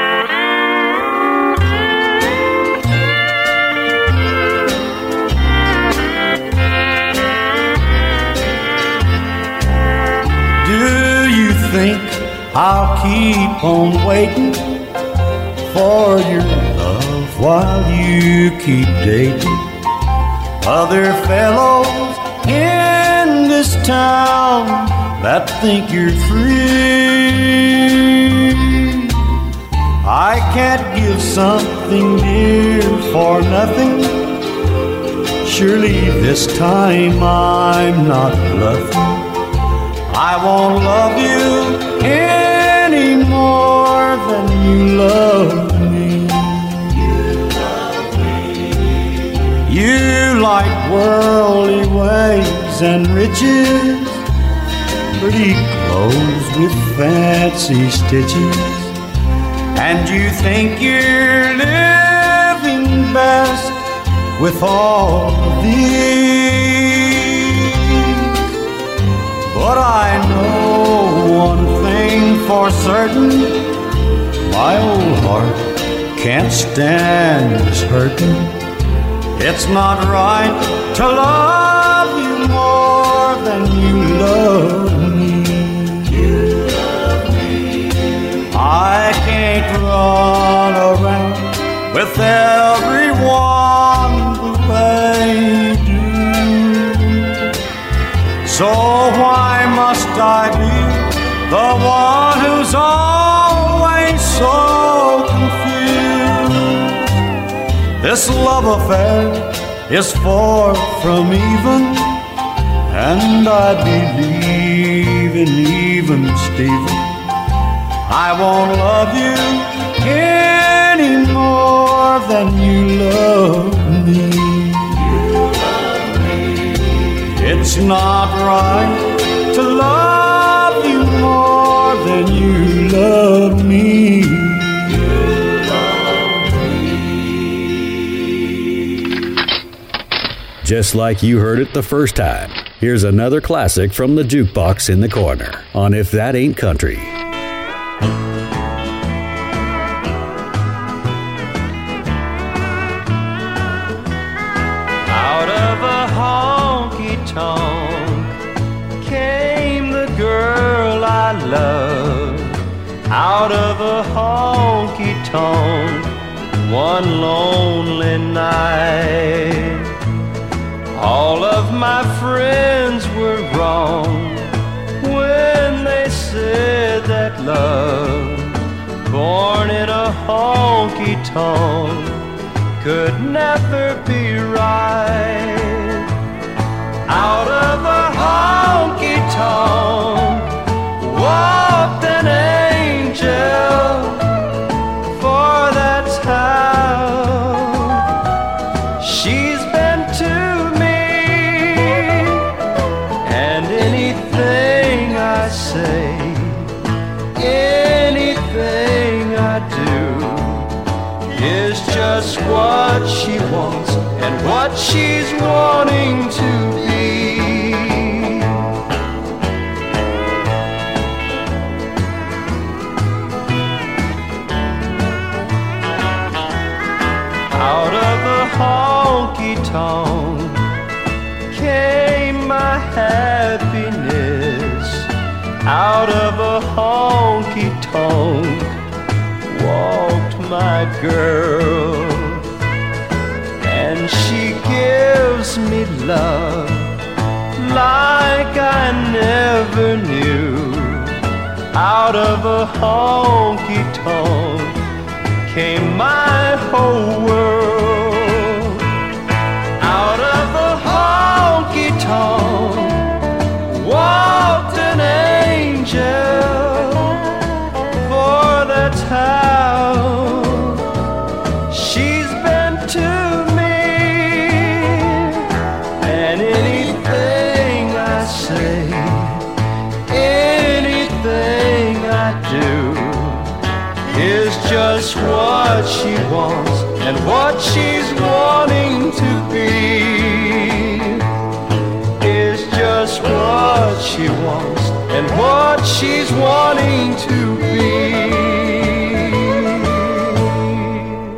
I'll keep on waiting for your love while you keep dating other fellows in this town that think you're free? I can't give something dear for nothing. Surely this time I'm not bluffing. I won't love you you love me. You like worldly ways and riches, pretty clothes with fancy stitches, and you think you're living best with all these. But I know one thing for certain my old heart can't stand this hurting. It's not right to love you more than you love me. I can't run around with everyone the way you do. So why must I be the one who's always so confused? This love affair is far from even, and I believe in even Stephen. I won't love you any more than you love me. It's not right to love you more than you love me. Just like you heard it the first time, here's another classic from the jukebox in the corner on If That Ain't Country. Out of a honky tonk came the girl I love. Out of a honky tonk one lonely night. All of my friends were wrong when they said that love, born in a honky tonk, could never be right. Out of a honky tonk walked an angel, what she's wanting to be. Out of a honky tonk came my happiness. Out of a honky tonk walked my girl, Out of a honky tonk came my whole world. Out of a honky tonk wants and what she's wanting to be is just what she wants and what she's wanting to be.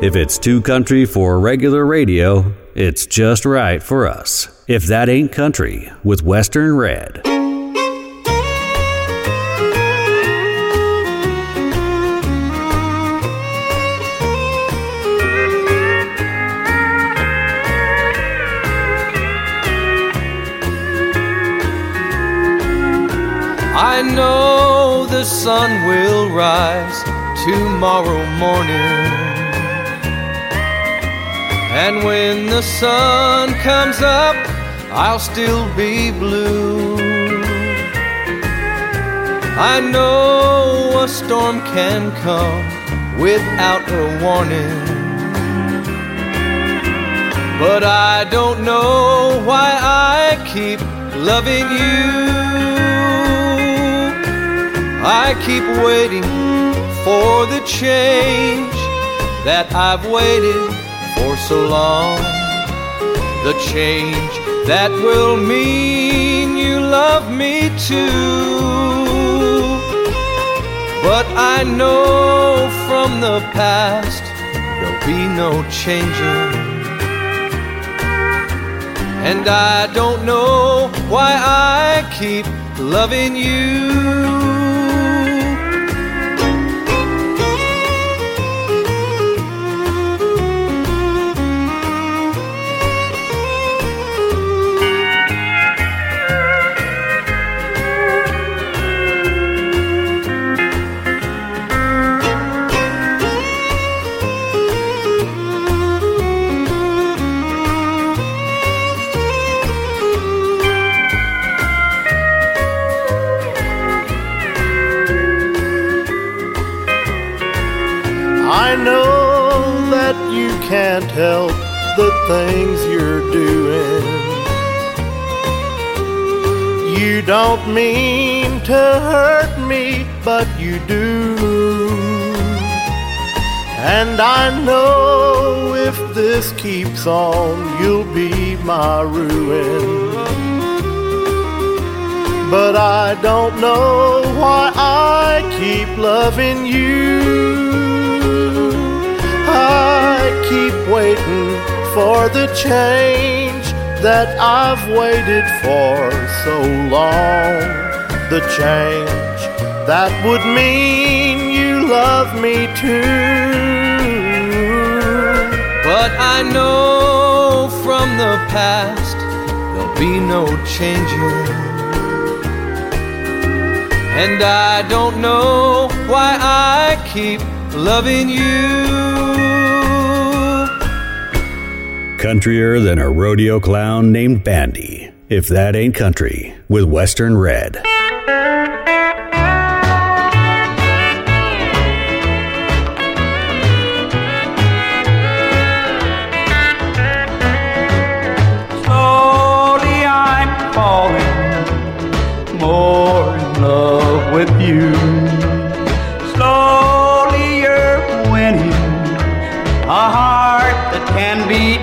If it's too country for regular radio, it's just right for us. If That Ain't Country with Western Red. The sun will rise tomorrow morning. And when the sun comes up, I'll still be blue. I know a storm can come without a warning. But I don't know why I keep loving you. I keep waiting for the change that I've waited for so long. The change that will mean you love me too. But I know from the past there'll be no changing. And I don't know why I keep loving you. Can't help the things you're doing. You don't mean to hurt me, but you do. And I know if this keeps on, you'll be my ruin. But I don't know why I keep loving you. I keep waiting for the change that I've waited for so long. The change that would mean you love me too. But I know from the past there'll be no changing. And I don't know why I keep loving you. Countryer than a rodeo clown named Bandy. If that ain't country, with Western Red. Slowly I'm falling more in love with you. Slowly you're winning a heart that can be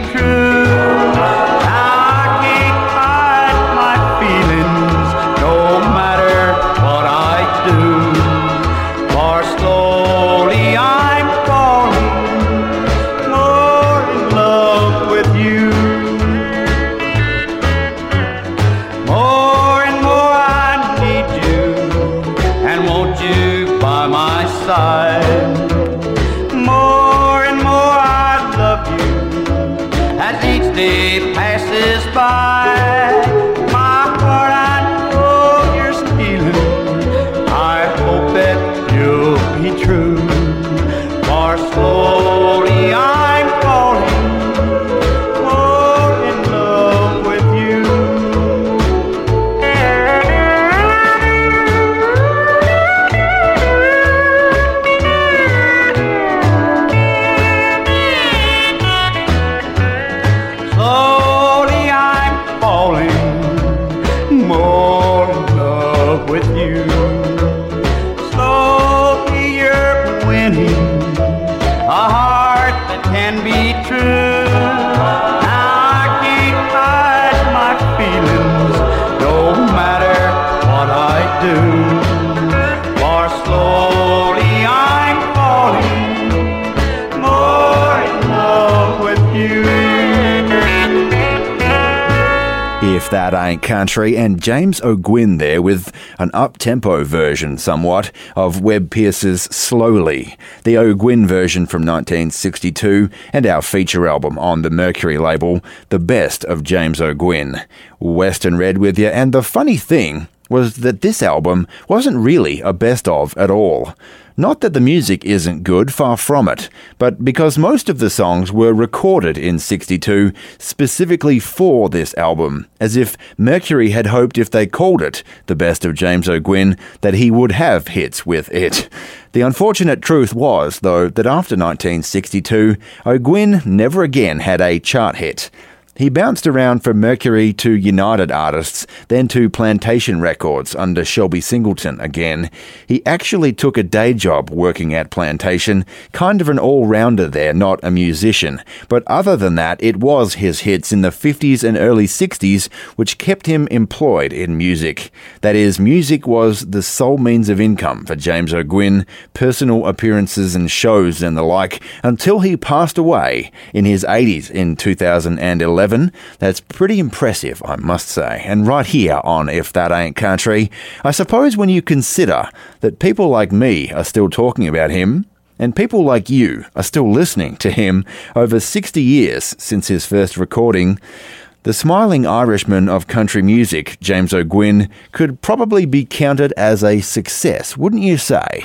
Country, and James O'Gwynn there with an up tempo version, somewhat, of Webb Pierce's Slowly, the O'Gwynn version from 1962, and our feature album on the Mercury label, The Best of James O'Gwynn. Western Red with you, and the funny thing was that this album wasn't really a best of at all. Not that the music isn't good, far from it, but because most of the songs were recorded in 62 specifically for this album, as if Mercury had hoped if they called it The Best of James O'Gwynn that he would have hits with it. The unfortunate truth was, though, that after 1962, O'Gwynn never again had a chart hit. He bounced around from Mercury to United Artists, then to Plantation Records under Shelby Singleton again. He actually took a day job working at Plantation, kind of an all rounder there, not a musician. But other than that, it was his hits in the 50s and early 60s which kept him employed in music. That is, music was the sole means of income for James O'Gwynn, personal appearances and shows and the like, until he passed away in his 80s in 2011. That's pretty impressive, I must say. And right here on If That Ain't Country, I suppose when you consider that people like me are still talking about him, and people like you are still listening to him over 60 years since his first recording, the smiling Irishman of country music, James O'Gwynn, could probably be counted as a success, wouldn't you say?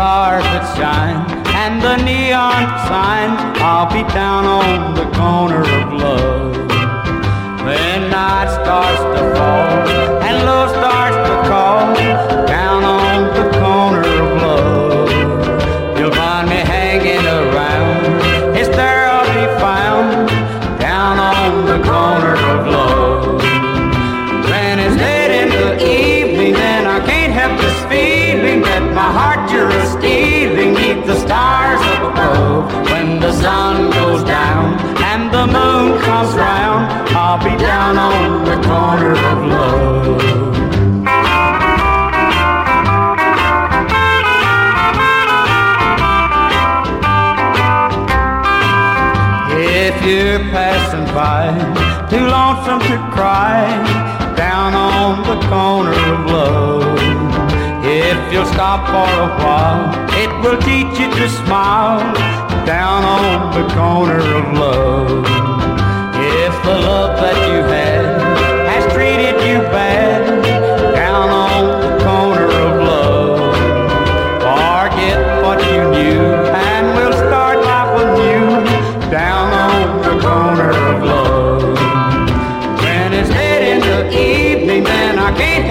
Stars that shine and the neon sign. I'll be down on the corner of love. When night starts lonesome to cry, down on the corner of love. If you'll stop for a while, it will teach you to smile, down on the corner of love.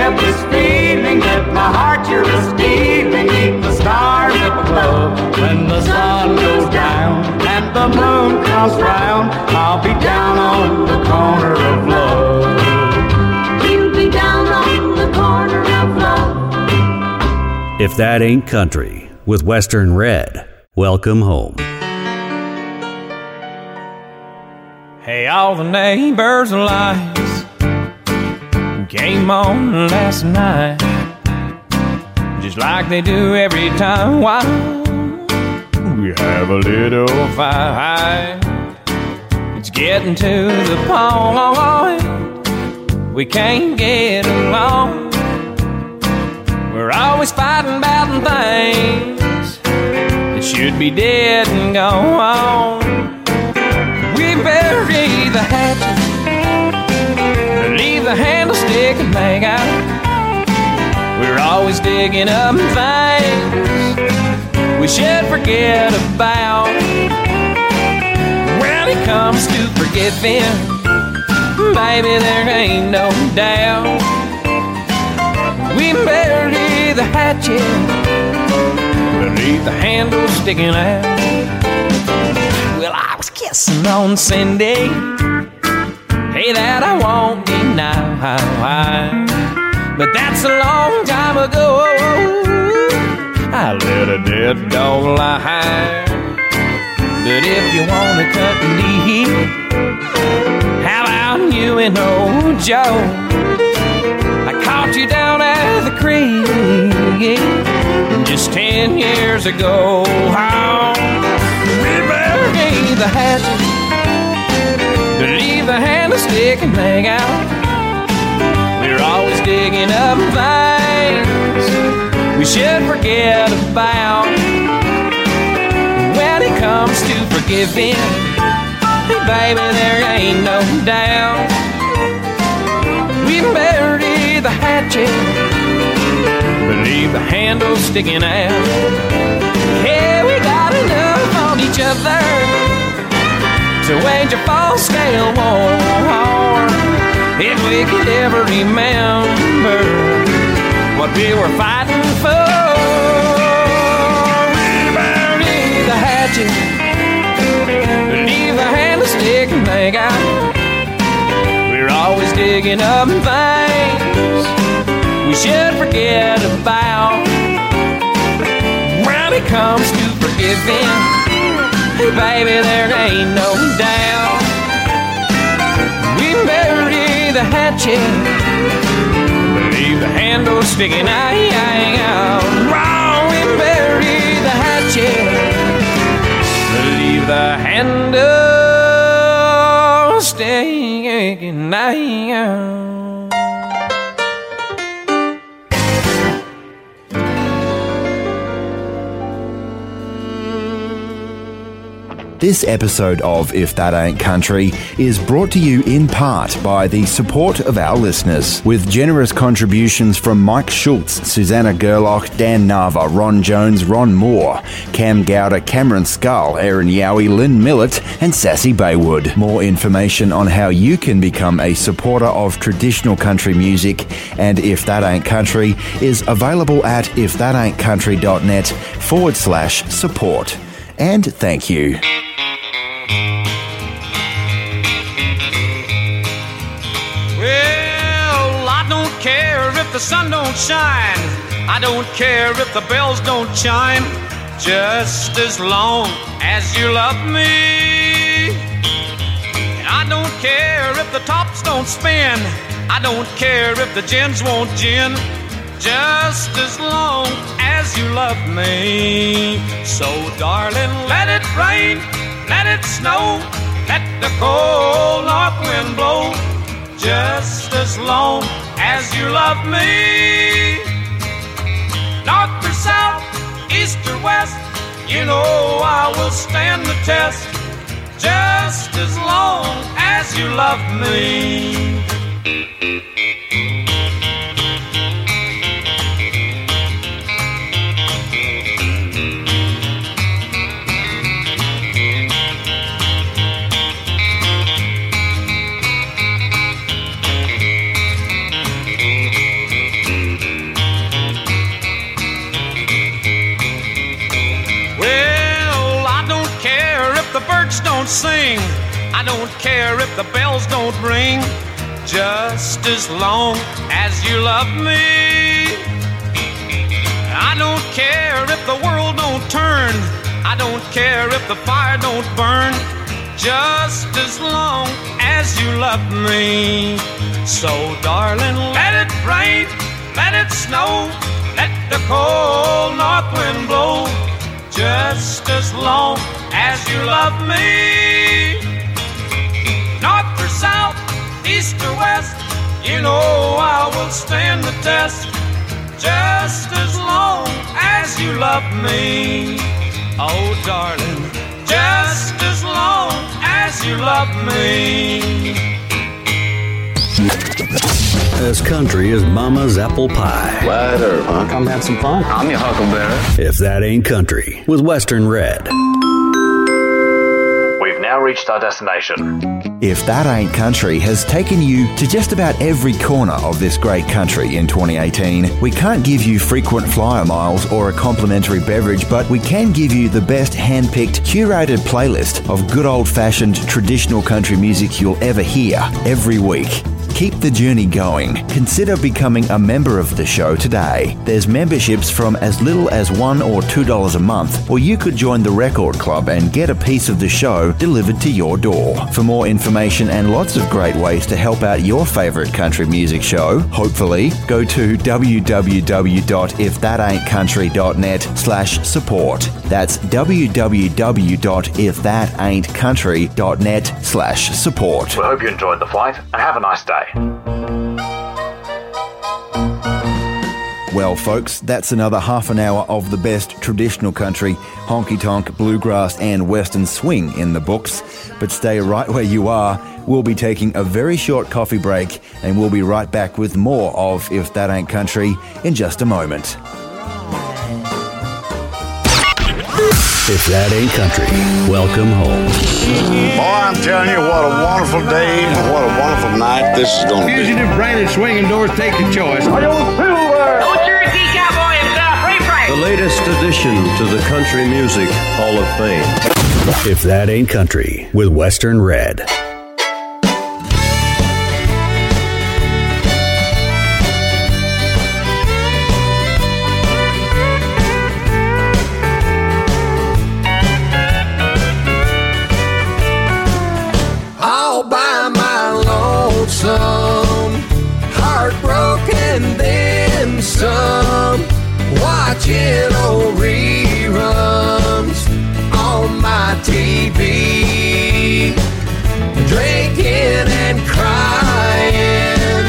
I can't this feeling that my heart you're a stealing neath the stars up above. When the sun goes down and the moon comes round, I'll be down on the corner of love. You'll be down on the corner of love. If that ain't country with Western Red, welcome home. Hey, all the neighbors' lights came on last night, just like they do every time. Why we have a little fight? It's getting to the point we can't get along. We're always fighting about things that should be dead and gone. Hang out. We're always digging up things we should forget about. When it comes to forgiving, baby, there ain't no doubt. We bury the hatchet, leave the handle sticking out. Well, I was kissing on Cindy. Hey, that I won't deny. But that's a long time ago. I let a dead dog lie. But if you wanna cut deep, how about you and old Joe? I caught you down at the creek just ten years ago. Oh, how we bury the hatchet, the handle stick and hang out. We're always digging up things we should forget about. When it comes to forgiving, baby, there ain't no doubt. We bury the hatchet, leave the handle sticking out. Yeah, we got enough on each other to wage a full scale war. If we could ever remember what we were fighting for, we bury the hatchet, leave the and hang out. We're always digging up things we should forget about. When it comes to forgiving, baby, there ain't no doubt. We bury the hatchet, leave the handle sticking out. Wrong, we bury the hatchet, leave the handle sticking out. This episode of If That Ain't Country is brought to you in part by the support of our listeners, with generous contributions from Mike Schultz, Susanna Gerloch, Dan Nava, Ron Jones, Ron Moore, Cam Gowder, Cameron Skull, Aaron Yowie, Lynn Millett, and Sassy Baywood. More information on how you can become a supporter of traditional country music and If That Ain't Country is available at ifthataintcountry.net forward slash support. And thank you. Well, I don't care if the sun don't shine. I don't care if the bells don't chime. Just as long as you love me. And I don't care if the tops don't spin. I don't care if the gins won't gin. Just as long as you love me. So, darling, let it rain, let it snow. Let the cold north wind blow, just as long as you love me. North or south, east or west, you know I will stand the test, just as long as you love me. I don't care if the bells don't ring. Just as long as you love me. I don't care if the world don't turn. I don't care if the fire don't burn. Just as long as you love me. So, darling, let it rain, let it snow, let the cold north wind blow just as long as you love me. East or west, you know I will stand the test. Just as long as you love me. Oh, darling, just as long as you love me. As country as Mama's apple pie. Right her, huh? Come have some fun. I'm your huckleberry. If that ain't country, with Western Red. Reached our destination. If That Ain't Country has taken you to just about every corner of this great country in 2018, we can't give you frequent flyer miles or a complimentary beverage, but we can give you the best hand-picked, curated playlist of good old-fashioned traditional country music you'll ever hear every week. Keep the journey going. Consider becoming a member of the show today. There's memberships from as little as $1 or $2 a month, or you could join the Record Club and get a piece of the show delivered to your door. For more information and lots of great ways to help out your favorite country music show, hopefully, go to www.ifthataintcountry.net slash support. That's www.ifthataintcountry.net slash support. We hope you enjoyed the flight and have a nice day. Well, folks, that's another half an hour of the best traditional country, honky tonk, bluegrass, and western swing in the books. But stay right where you are. We'll be taking a very short coffee break, and we'll be right back with more of If That Ain't Country in just a moment. If that ain't country, welcome home. Boy, I'm telling you, what a wonderful day and what a wonderful night this is going to be. Fugitive branded swinging doors take the choice. I don't feel The latest addition to the Country Music Hall of Fame. If that ain't country, with Western Red. Old reruns on my TV, drinking and crying,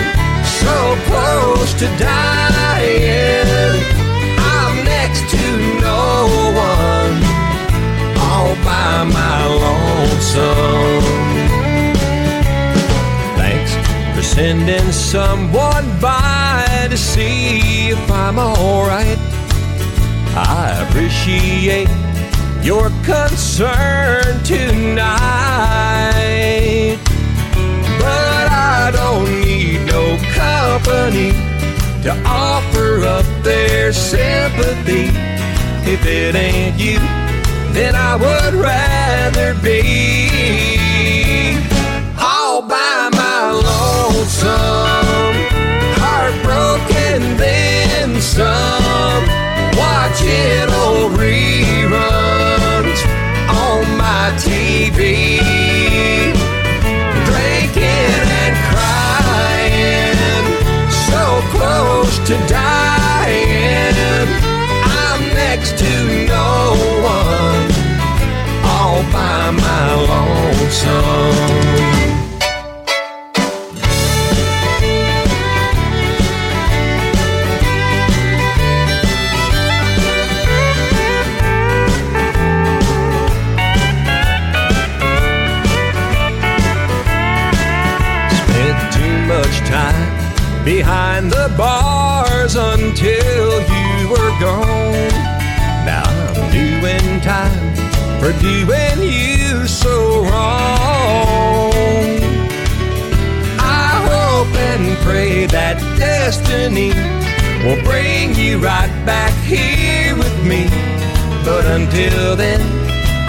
so close to dying. I'm next to no one, all by my lonesome. Thanks for sending someone by to see if I'm alright. I appreciate your concern tonight. But I don't need no company to offer up their sympathy. If it ain't you, then I would rather be all by my lonesome, heartbroken then some, old reruns on my TV, drinking and crying, so close to dying. I'm next to no one, all by my lonesome. Time behind the bars until you were gone. Now I'm doing time for doing you so wrong. I hope and pray that destiny will bring you right back here with me. But until then,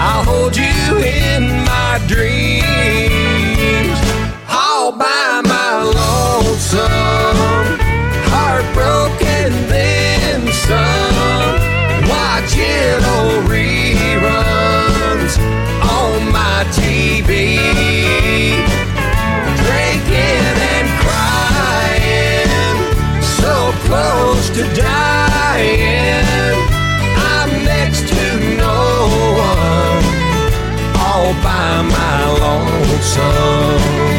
I'll hold you in my dreams. Lonesome, heartbroken then some, watching old reruns on my TV, drinking and crying, so close to dying. I'm next to no one, all by my lonesome.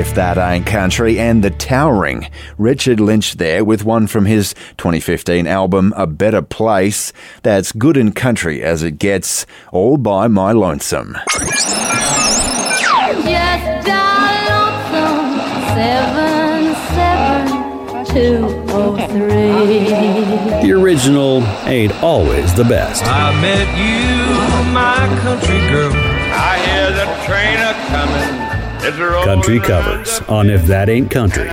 If That Ain't Country and The Towering. Richard Lynch there with one from his 2015 album A Better Place. That's good and country as it gets, all by my lonesome. Just dial lonesome seven seven two oh three. The original ain't always the best. I met you, my country girl. I hear the train a coming. Country covers on If That Ain't Country.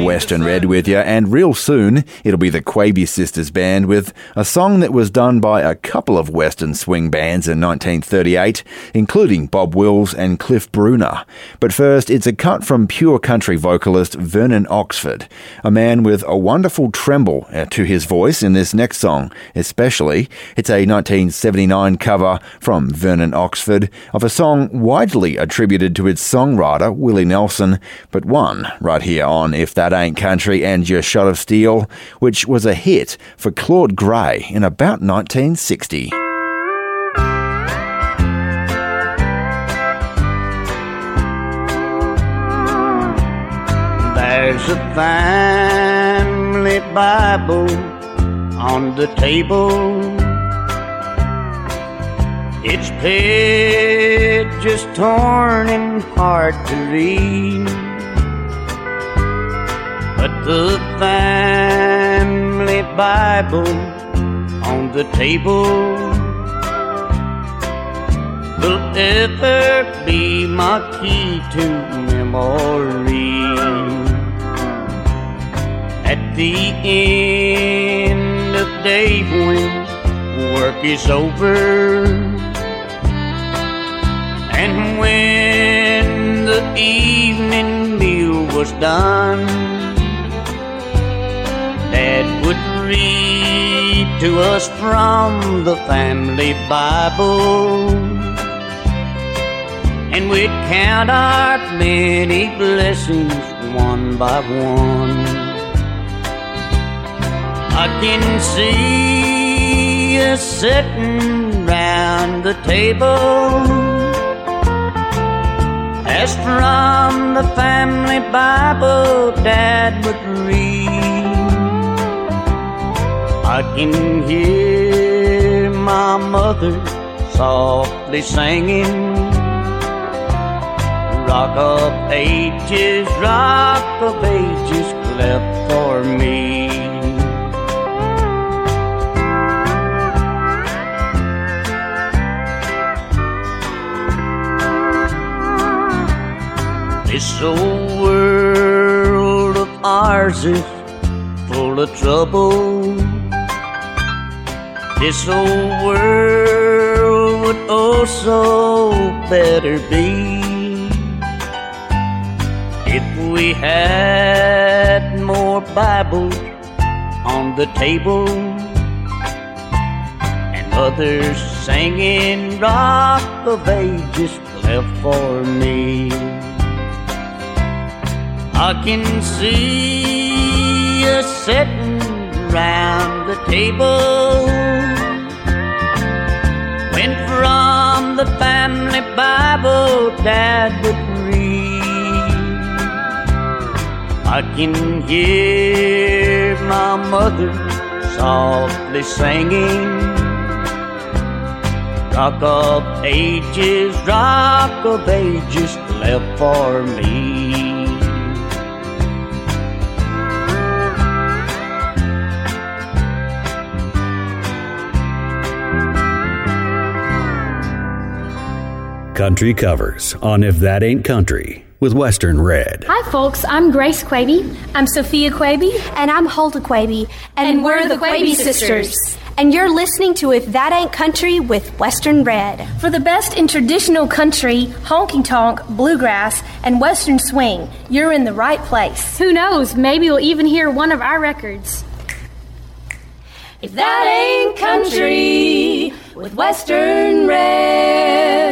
Western Red with you, and real soon it'll be the Quebe Sisters Band with a song that was done by a couple of Western swing bands in 1938, including Bob Wills and Cliff Bruner. But first, it's a cut from pure country vocalist Vernon Oxford, a man with a wonderful tremble uh, to his voice in this next song, especially. It's a 1979 cover from Vernon Oxford of a song widely attributed to its songwriter, Willie Nelson, but one right here on If That Ain't Country and Your Shot of Steel, which was a hit for Claude Gray in about 1960. There's a family Bible on the table. Its pages torn and hard to read. But the family Bible on the table will ever be my key to memory. At the end of day when work is over, and when the evening meal was done, Dad would read to us from the family Bible. And we'd count our many blessings one by one. I can see us sitting round the table as from the family Bible Dad would read. I can hear my mother softly singing. Rock of ages, rock of ages, cleft for me. This old world of ours is full of trouble. This old world would also better be if we had more Bibles on the table and others singing Rock of Ages left for me. I can see us sitting around the table. Went from the family Bible Dad would read. I can hear my mother softly singing. Rock of ages, rock of ages left for me. Country covers on If That Ain't Country with Western Red. Hi, folks. I'm Grace Quebe. I'm Sophia Quebe. And I'm Hulda Quebe. And, and we're, we're the Quebe sisters. And you're listening to If That Ain't Country with Western Red. For the best in traditional country, honky tonk, bluegrass, and western swing, you're in the right place. Who knows? Maybe you'll even hear one of our records. If that ain't country with Western Red.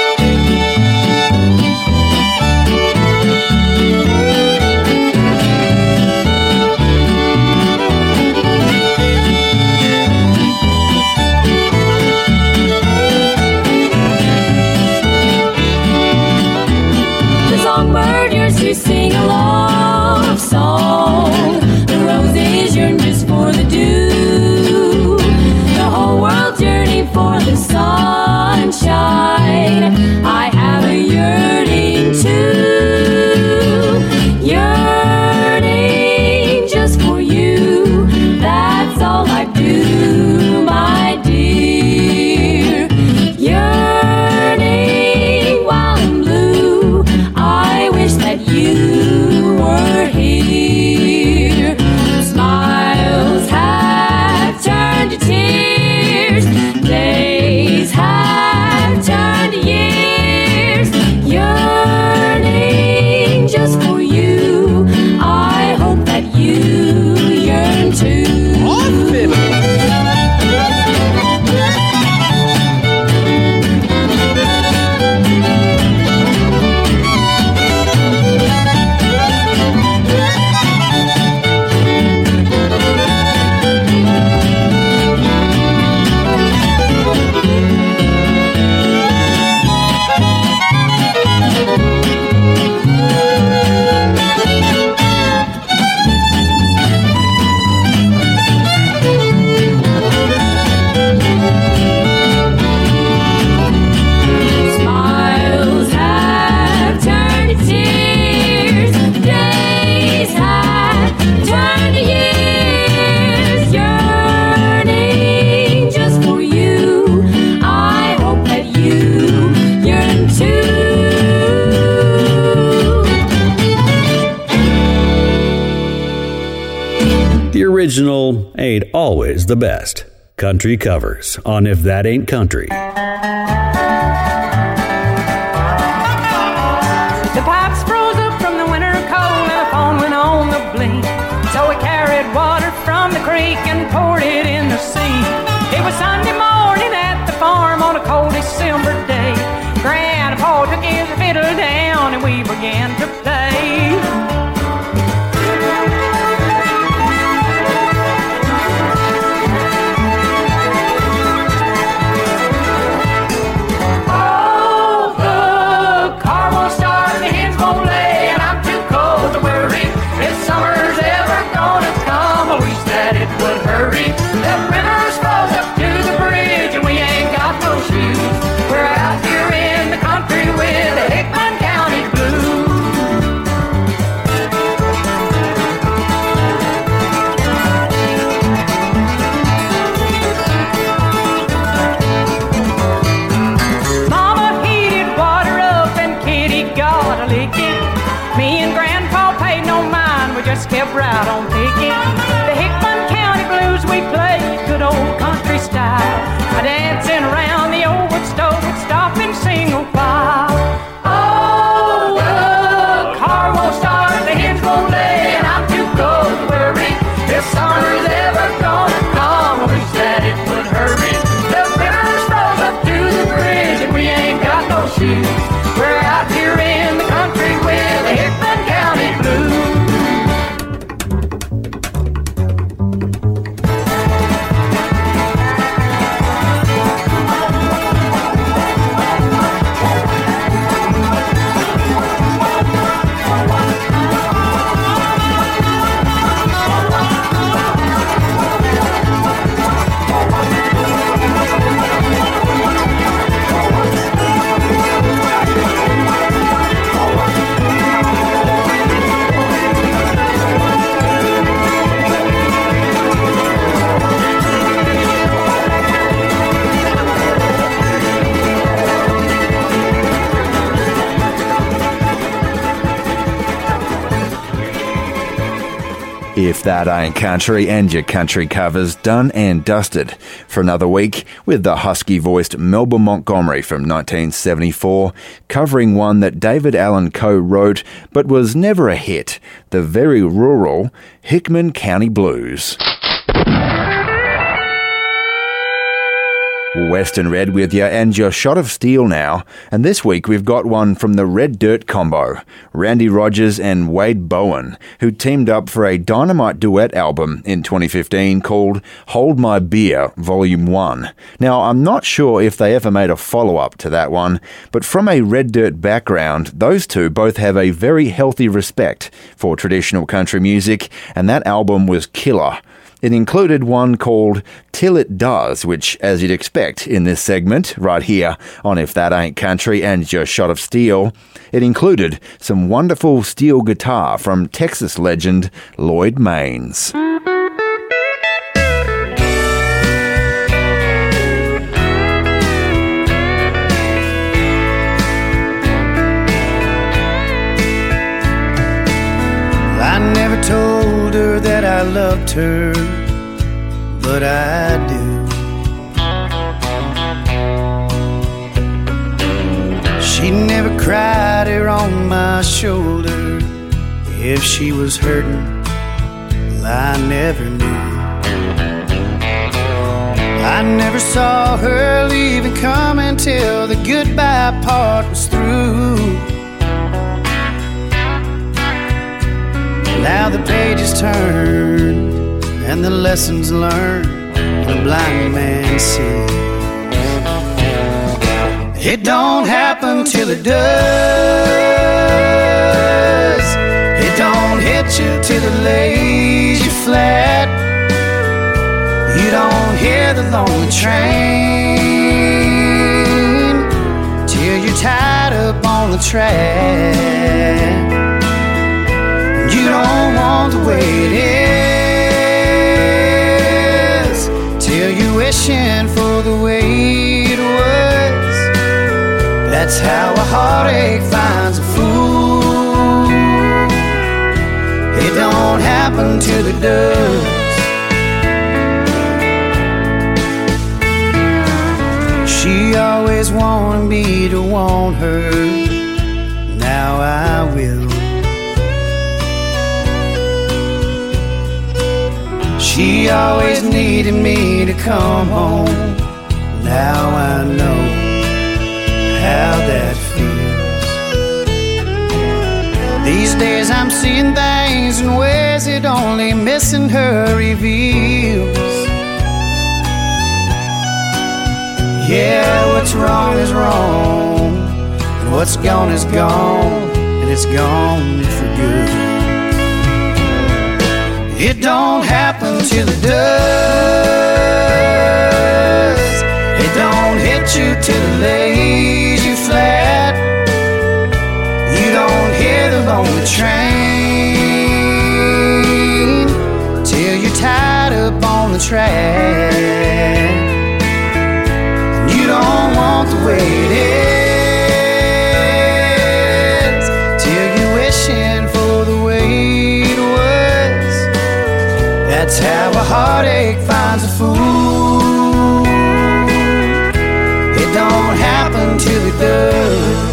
the best. Country covers on If That Ain't Country. That Ain't Country and your country covers done and dusted for another week with the husky voiced Melba Montgomery from 1974 covering one that David Allen co wrote but was never a hit the very rural Hickman County Blues. Western Red with you and your shot of steel now. And this week we've got one from the Red Dirt combo, Randy Rogers and Wade Bowen, who teamed up for a dynamite duet album in 2015 called Hold My Beer Volume 1. Now, I'm not sure if they ever made a follow up to that one, but from a Red Dirt background, those two both have a very healthy respect for traditional country music, and that album was killer. It included one called Till It Does, which, as you'd expect in this segment, right here on If That Ain't Country and Your Shot of Steel, it included some wonderful steel guitar from Texas legend Lloyd Maines. I loved her, but I do. She never cried her on my shoulder if she was hurting. Well, I never knew. I never saw her leaving come until the goodbye part was through. Now the pages turned and the lessons learned. The blind man sees. It don't happen till it does. It don't hit you till it lays you flat. You don't hear the lonely train till you're tied up on the track. Don't want the way it is till you're wishing for the way it was. That's how a heartache finds a fool. It don't happen till it does. She always wanted me to want her. Now I will. She always needed me to come home. Now I know how that feels. These days I'm seeing things in ways it only missing her reveals. Yeah, what's wrong is wrong, and what's gone is gone, and it's gone for good. It don't happen till it does. It don't hit you till it lays you flat. You don't hear the lonely train till you're tied up on the track. You don't want the way it is That's how a heartache finds a fool. It don't happen till it does.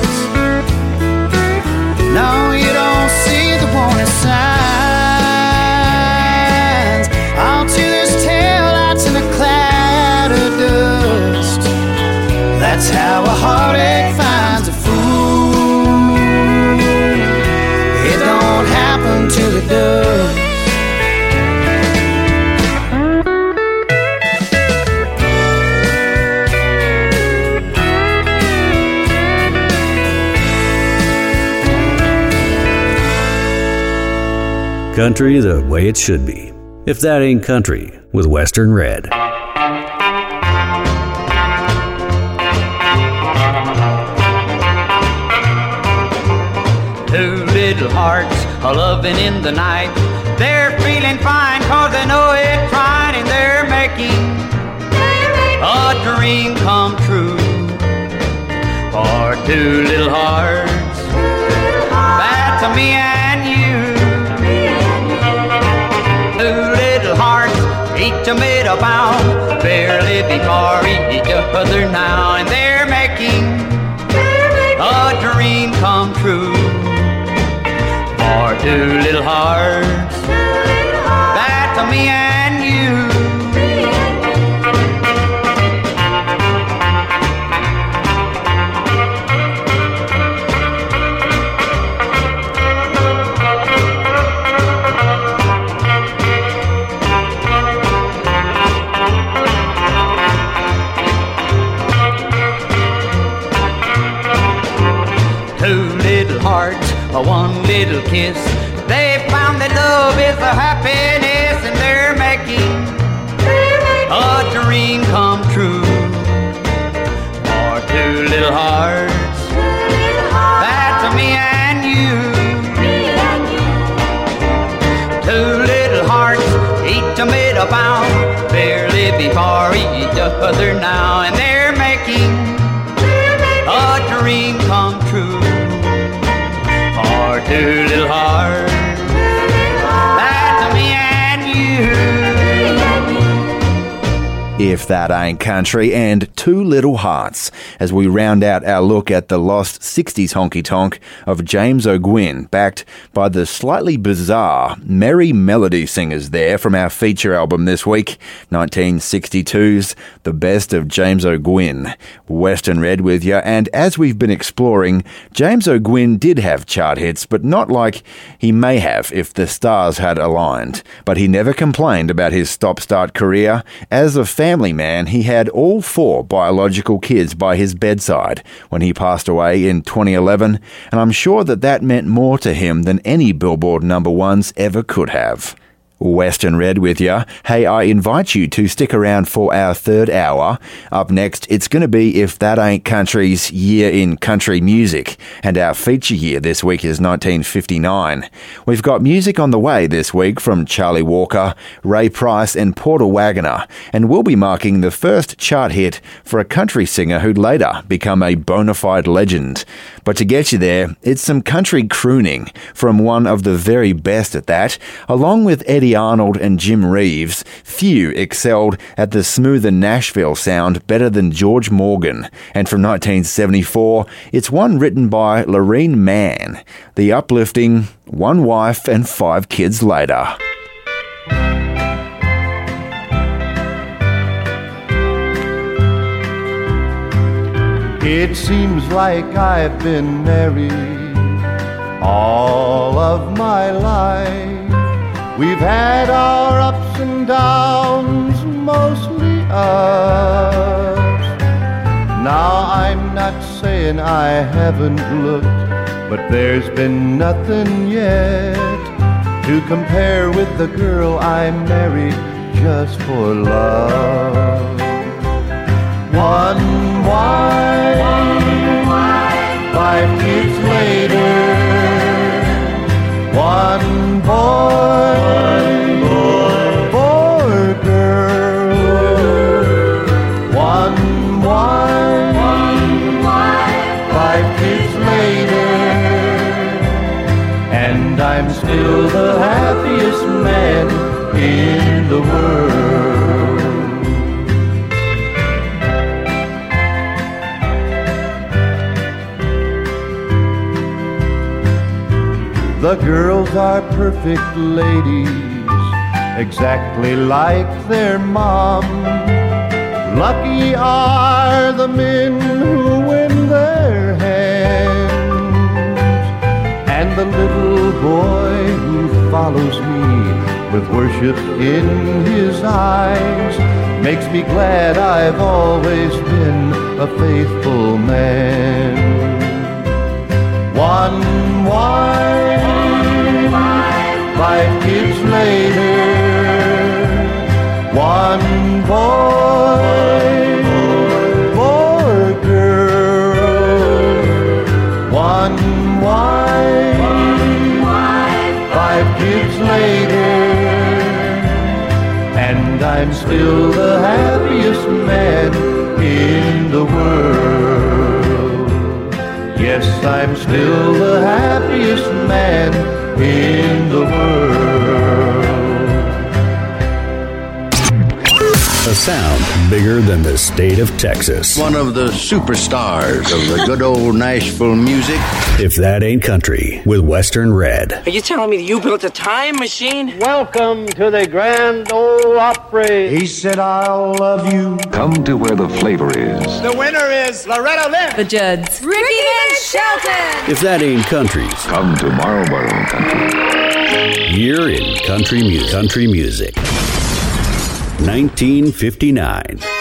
Country the way it should be. If that ain't country with Western Red. Two little hearts a loving in the night. They're feeling fine cause they know it's fine and they're making a dream come true. For two little hearts, that's a me you're made. They're living for each other now, and they're making, they're making a dream come true for two little hearts. Two little hearts. Me kiss. That Ain't Country, and Two Little Hearts, as we round out our look at the lost 60s honky tonk of James O'Gwynn, backed by the slightly bizarre Merry Melody Singers there from our feature album this week, 1962's The Best of James O'Gwynn. Western Red with you, and as we've been exploring, James O'Gwynn did have chart hits, but not like he may have if the stars had aligned. But he never complained about his stop start career. As a family man, he had all four biological kids by his bedside when he passed away in 2011, and I'm sure that that meant more to him than any Billboard number ones ever could have. Western Red with you. Hey, I invite you to stick around for our third hour. Up next, it's going to be If That Ain't Country's Year in Country Music, and our feature year this week is 1959. We've got music on the way this week from Charlie Walker, Ray Price, and Porter Wagoner, and we'll be marking the first chart hit for a country singer who'd later become a bona fide legend. But to get you there, it's some country crooning from one of the very best at that, along with Eddy Arnold and Jim Reeves. Few excelled at the smoother Nashville sound better than George Morgan. And from 1974, it's one written by Lorene Mann, the uplifting One Wife and Five Kids Later. It seems like I've been married all of my life. We've had our ups and downs, mostly us. Now I'm not saying I haven't looked, but there's been nothing yet to compare with the girl I married just for love. One wife, five kids later. One boy, still the happiest man in the world. The girls are perfect ladies, exactly like their mom. Lucky are the men who win their hands. And the little boy who follows me with worship in his eyes makes me glad I've always been a faithful man. One wife, five kids later. One boy, I'm still the happiest man in the world. Yes, I'm still the happiest man in the world. A sound bigger than the state of Texas. One of the superstars of the good old Nashville music. If that ain't country, with Western Red. Are you telling me that you built a time machine? Welcome to the Grand Ole Opry. He said, I'll love you. Come to where the flavor is. The winner is Loretta Lynn. The Judds. Ricky Van Shelton. If that ain't Country. Come to Marlboro Country. year in country music. Country music. 1959.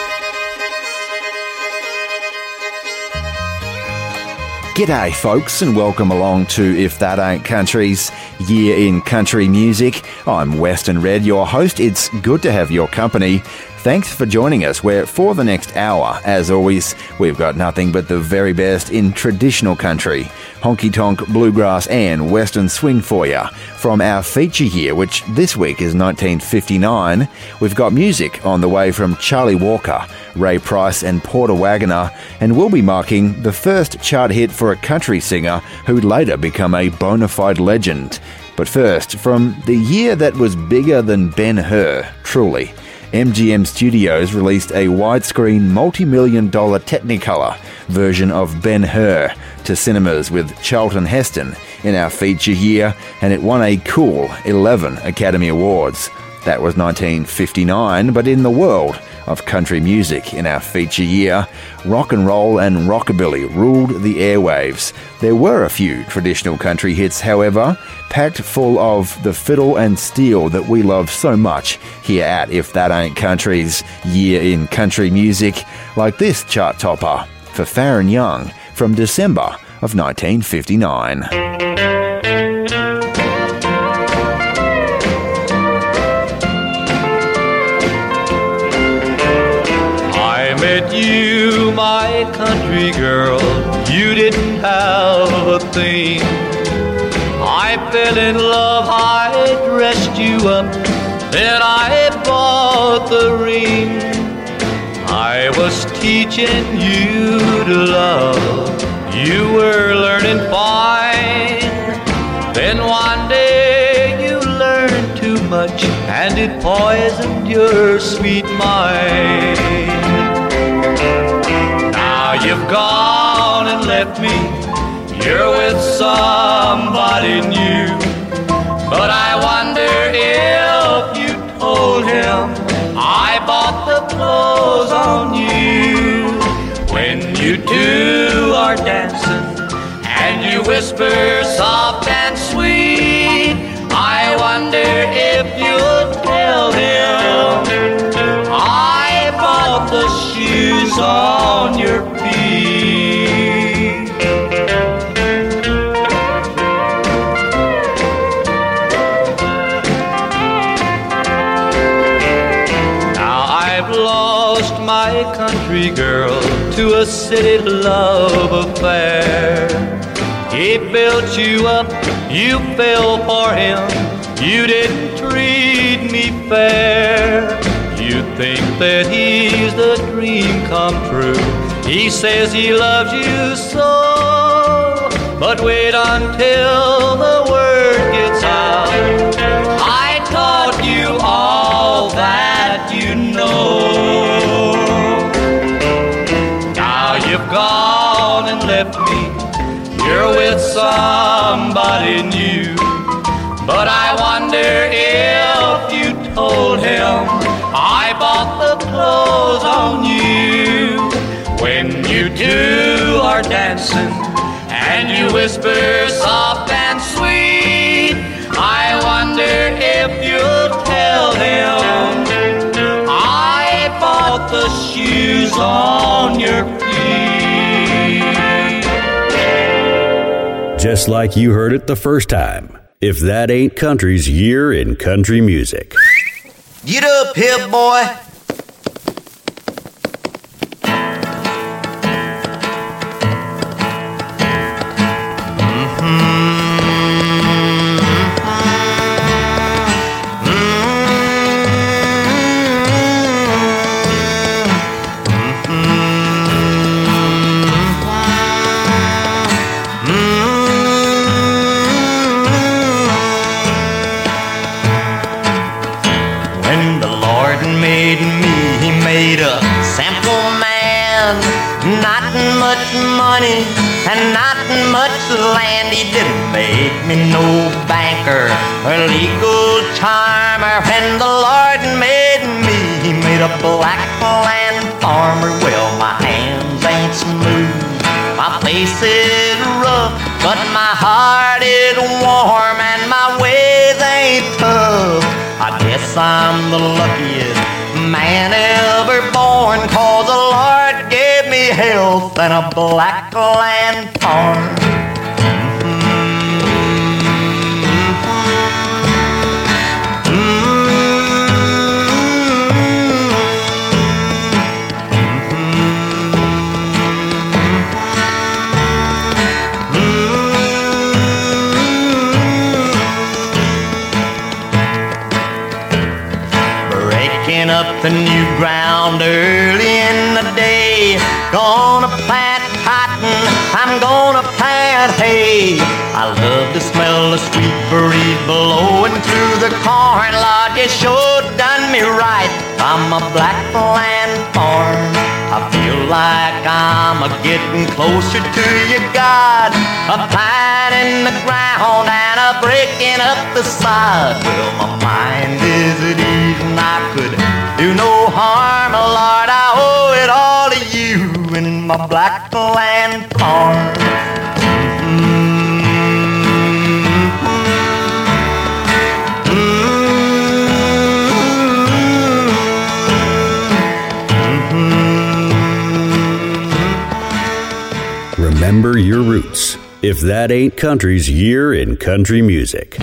G'day, folks, and welcome along to If That Ain't Country's Year in Country Music. I'm Western Red, your host. It's good to have your company. Thanks for joining us, where for the next hour, as always, we've got nothing but the very best in traditional country, honky tonk, bluegrass, and western swing for you. From our feature here, which this week is 1959, we've got music on the way from Charlie Walker, Ray Price, and Porter Wagoner, and we'll be marking the first chart hit for a country singer who'd later become a bona fide legend. But first, from the year that was bigger than Ben Hur, truly. MGM Studios released a widescreen multi million dollar Technicolor version of Ben Hur to cinemas with Charlton Heston in our feature year, and it won a cool 11 Academy Awards. That was 1959, but in the world of country music in our feature year, rock and roll and rockabilly ruled the airwaves. There were a few traditional country hits, however, packed full of the fiddle and steel that we love so much here at If That Ain't Country's Year in Country Music, like this chart topper for Faron Young from December of 1959. You, my country girl. You didn't have a thing. I fell in love, I dressed you up, then I bought the ring. I was teaching you to love, you were learning fine. Then one day you learned too much, and it poisoned your sweet mind. You've gone and left me. You're with somebody new. But I wonder if you told him I bought the clothes on you. When you two are dancing and you whisper soft and sweet, I wonder if you'll tell him I bought the shoes on girl to a city love affair. He built you up, you fell for him. You didn't treat me fair. You think that he's the dream come true. He says he loves you so. But wait until the word With somebody new. But I wonder if you told him I bought the clothes on you. When you two are dancing and you whisper soft and sweet, I wonder if you'll tell him I bought the shoes on Just like you heard it the first time. If that ain't country's year in country music. Get up, hip boy. And a black land farm. Breaking up the new ground early I'm a black land farm. I feel like I'm a getting closer to you, God. A planting the ground and a breaking up the sod. Well, my mind is at ease and I could do no harm, oh, Lord. I owe it all to you and my black land farm. Remember your roots. If that ain't country's year in country music.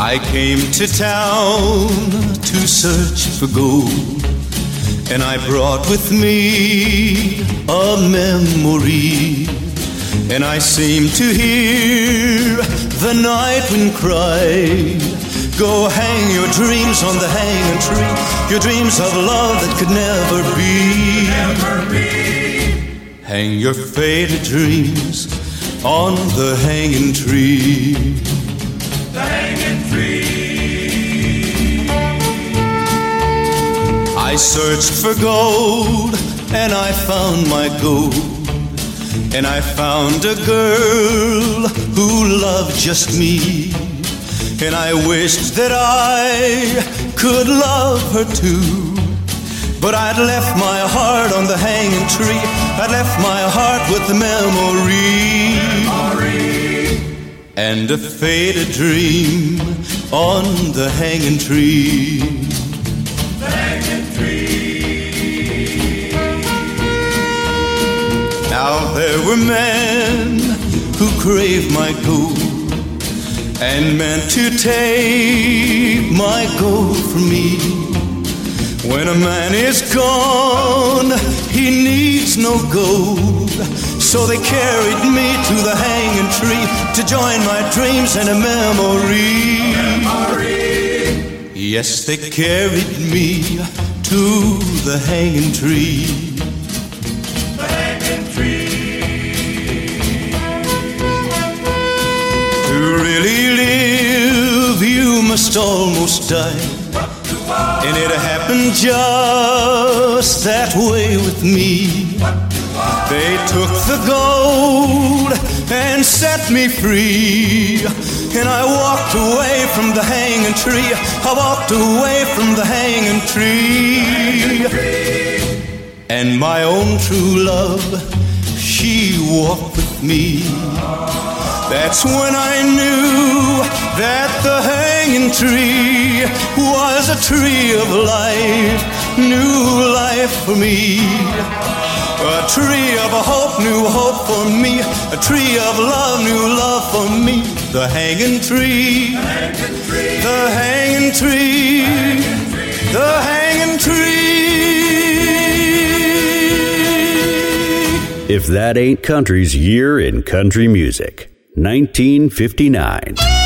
I came to town to search for gold, and I brought with me a memory. And I seem to hear the night wind cry. Go hang your dreams on the hanging tree, your dreams of love that could never be. Hang your faded dreams on the hanging tree. The hanging tree. I searched for gold and I found my gold. And I found a girl who loved just me. And I wished that I could love her too. But I'd left my heart on the hanging tree. I'd left my heart with the memory. And a faded dream on the hanging tree. Hanging tree. Now there were men who craved my gold and meant to take my gold from me. When a man is gone, he needs no gold. So they carried me to the hanging tree to join my dreams and a memory. Yes, they carried me to the hanging tree. Must almost died. And it happened just that way with me. They took the gold and set me free. And I walked away from the hanging tree. I walked away from the hanging tree. And my own true love, she walked with me. That's when I knew that the hanging tree was a tree of life, new life for me. A tree of hope, new hope for me. A tree of love, new love for me. The hanging tree, the hanging tree, the hanging tree. If that ain't country's year in country music. 1959.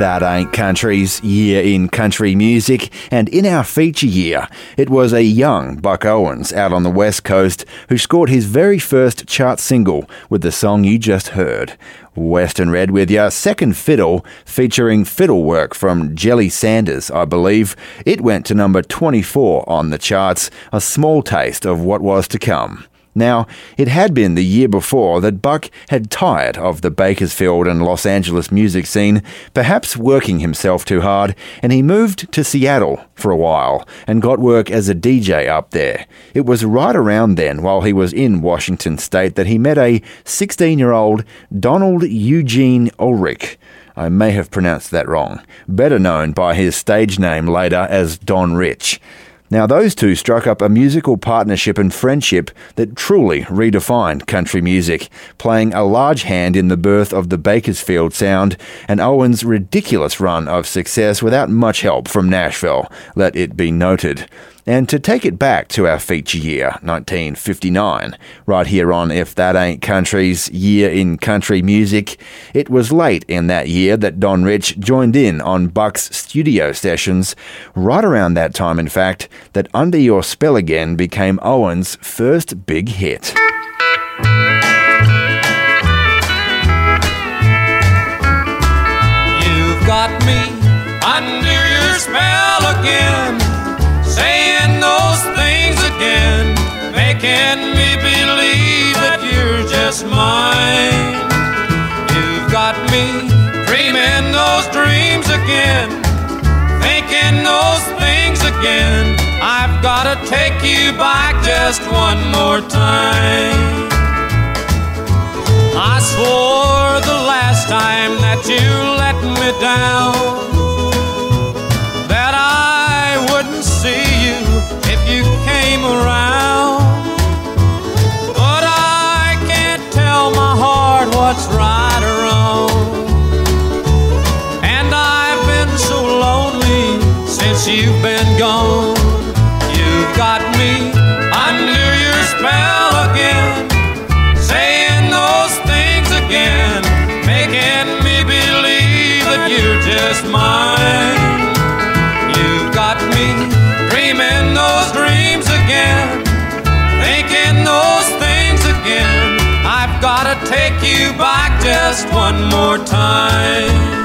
That Ain't Country's year in country music, and in our feature year, it was a young Buck Owens out on the West Coast who scored his very first chart single with the song you just heard. Western Red with your second fiddle, featuring fiddle work from Jelly Sanders, I believe. It went to number 24 on the charts, a small taste of what was to come. Now, it had been the year before that Buck had tired of the Bakersfield and Los Angeles music scene, perhaps working himself too hard, and he moved to Seattle for a while and got work as a DJ up there. It was right around then, while he was in Washington state, that he met a 16 year old Donald Eugene Ulrich. I may have pronounced that wrong, better known by his stage name later as Don Rich. Now, those two struck up a musical partnership and friendship that truly redefined country music, playing a large hand in the birth of the Bakersfield sound and Owens' ridiculous run of success without much help from Nashville, let it be noted. And to take it back to our feature year, 1959, right here on If That Ain't Country's Year in Country Music, it was late in that year that Don Rich joined in on Buck's studio sessions. Right around that time, in fact, that Under Your Spell Again became Owens' first big hit. You've got me under your spell again, making me believe that you're just mine. You've got me dreaming those dreams again, thinking those things again. I've gotta take you back just one more time. I swore the last time that you let me down that I wouldn't see you if you came around. What's right or wrong. And I've been so lonely since you've been gone. You've got just one more time.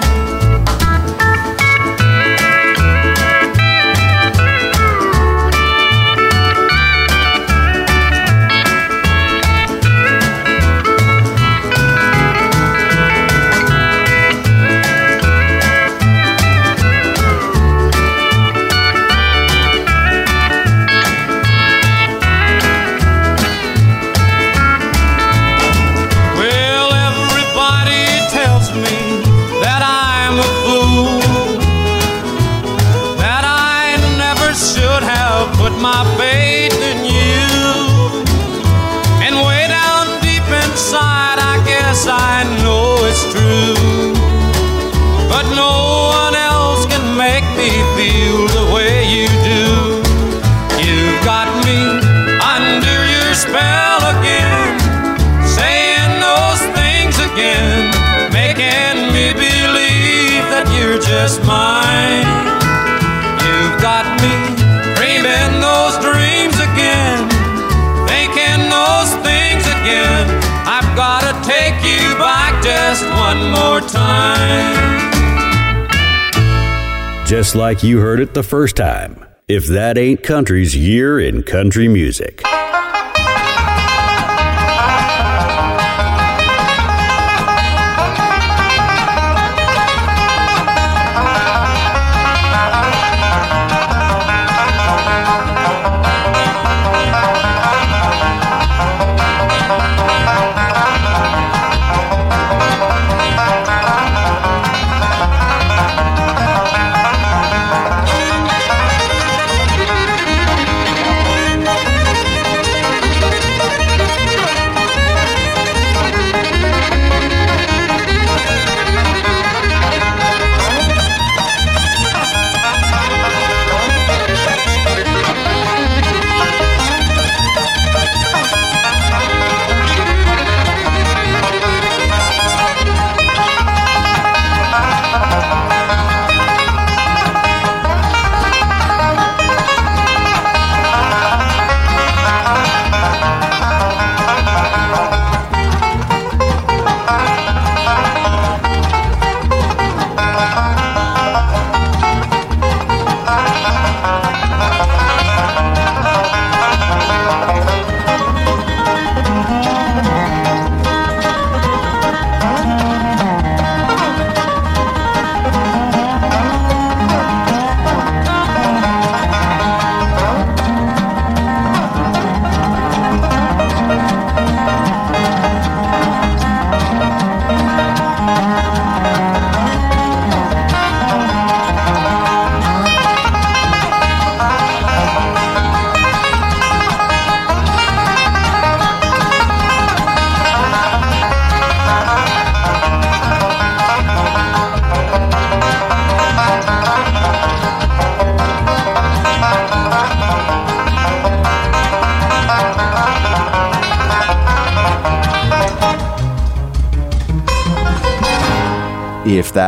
Just like you heard it the first time. If that ain't country's year in country music.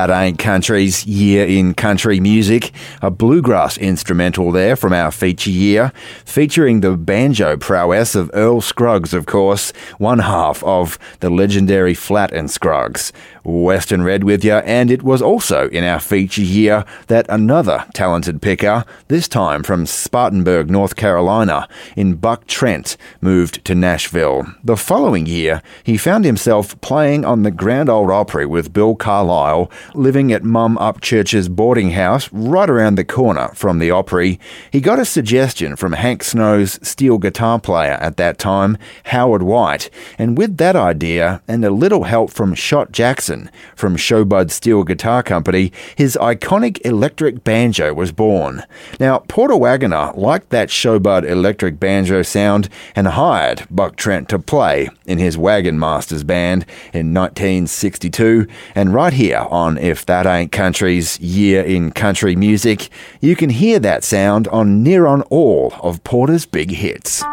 That ain't country's year in country music, a bluegrass instrumental there from our feature year, featuring the banjo prowess of Earl Scruggs, of course, one half of the legendary Flatt and Scruggs. Western Red with you, and it was also in our feature year that another talented picker, this time from Spartanburg, North Carolina, in Buck Trent, moved to Nashville. The following year, he found himself playing on the Grand Ole Opry with Bill Carlisle, living at Mum Upchurch's boarding house right around the corner from the Opry. He got a suggestion from Hank Snow's steel guitar player at that time, Howard White, and with that idea and a little help from Shot Jackson, from Sho-Bud Steel Guitar Company, his iconic electric banjo was born. Now, Porter Wagoner liked that Sho-Bud electric banjo sound and hired Buck Trent to play in his Wagon Masters band in 1962. And right here on If That Ain't Country's Year in Country Music, you can hear that sound on near on all of Porter's big hits.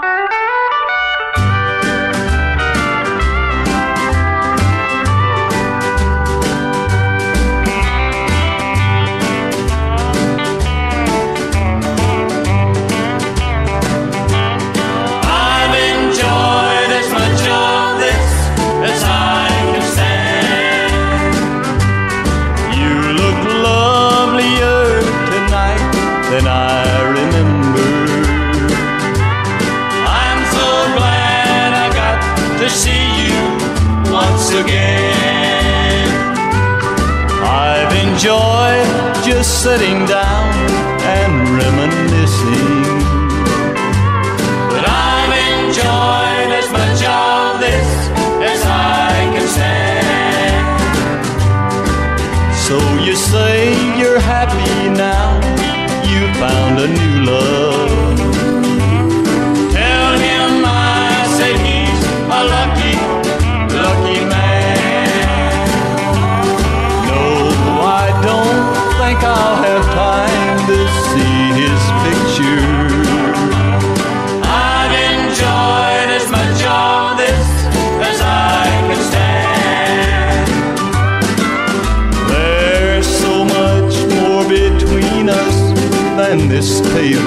Than this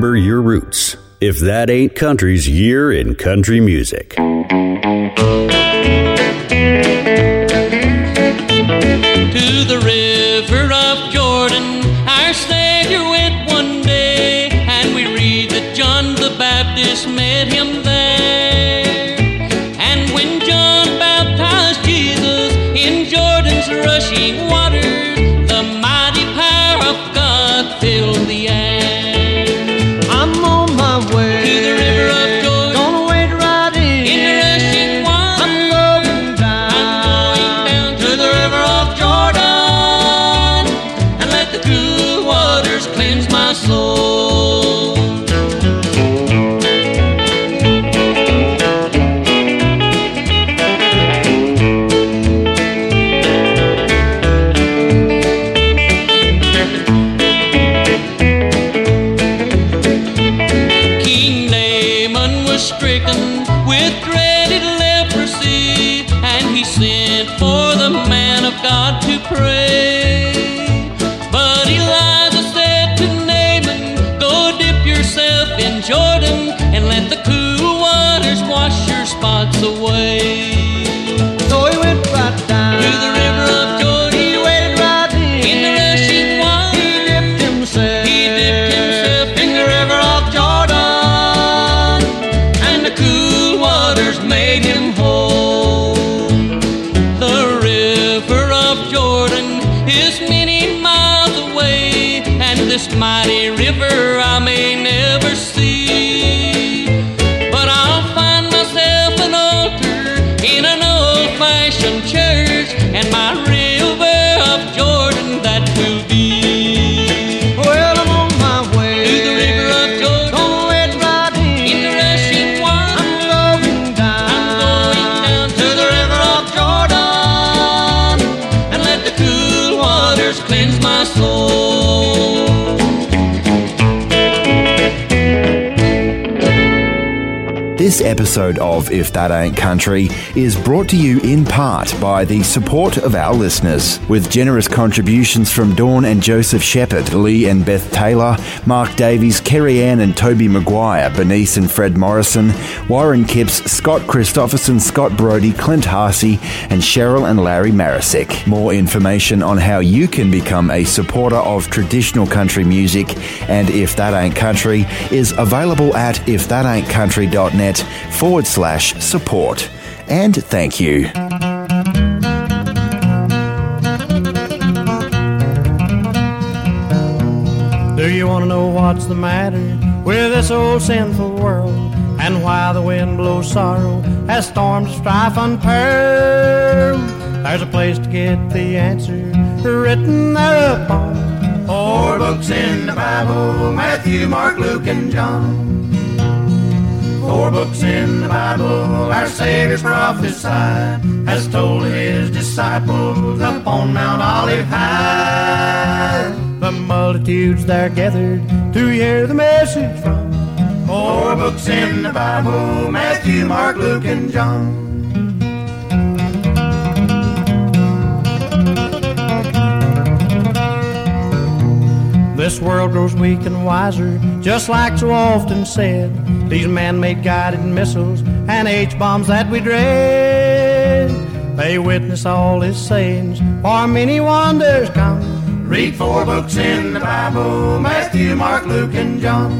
Remember your roots. If that ain't country's year in country music. to the river let the cool waters wash your spots away. Episode of If That Ain't Country is brought to you in part by the support of our listeners, with generous contributions from Dawn and Joseph Shepherd, Lee and Beth Taylor, Mark Davies, Kerry Ann and Toby Maguire, Bernice and Fred Morrison, Warren Kipps, Scott Christopherson, Scott Brody, Clint Harsey, and Cheryl and Larry Marisick. More information on how you can become a supporter of traditional country music and If That Ain't Country is available at ifthataintcountry.net forward slash support. And thank you. Do you want to know what's the matter with this old sinful world? And why the wind blows sorrow as storms of strife unfurl? There's a place to get the answer written there upon Four books in the Bible Matthew, Mark, Luke, and John. Four books in the Bible our Savior's prophesied, has told his disciples upon Mount Olive High. The multitudes there gathered to hear the message from Four books in the Bible Matthew, Mark, Luke, and John. This world grows weak and wiser, just like so often said. These man-made guided missiles and H-bombs that we dread. They witness all his sayings, for many wonders come. Read four books in the Bible Matthew, Mark, Luke, and John.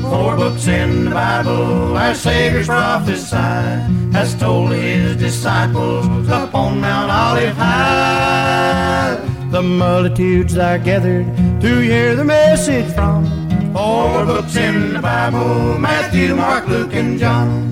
Four books in the Bible our Savior's prophesied, has told his disciples up on Mount Olive High. The multitudes are gathered to hear the message from. Four books in the Bible Matthew, Mark, Luke, and John.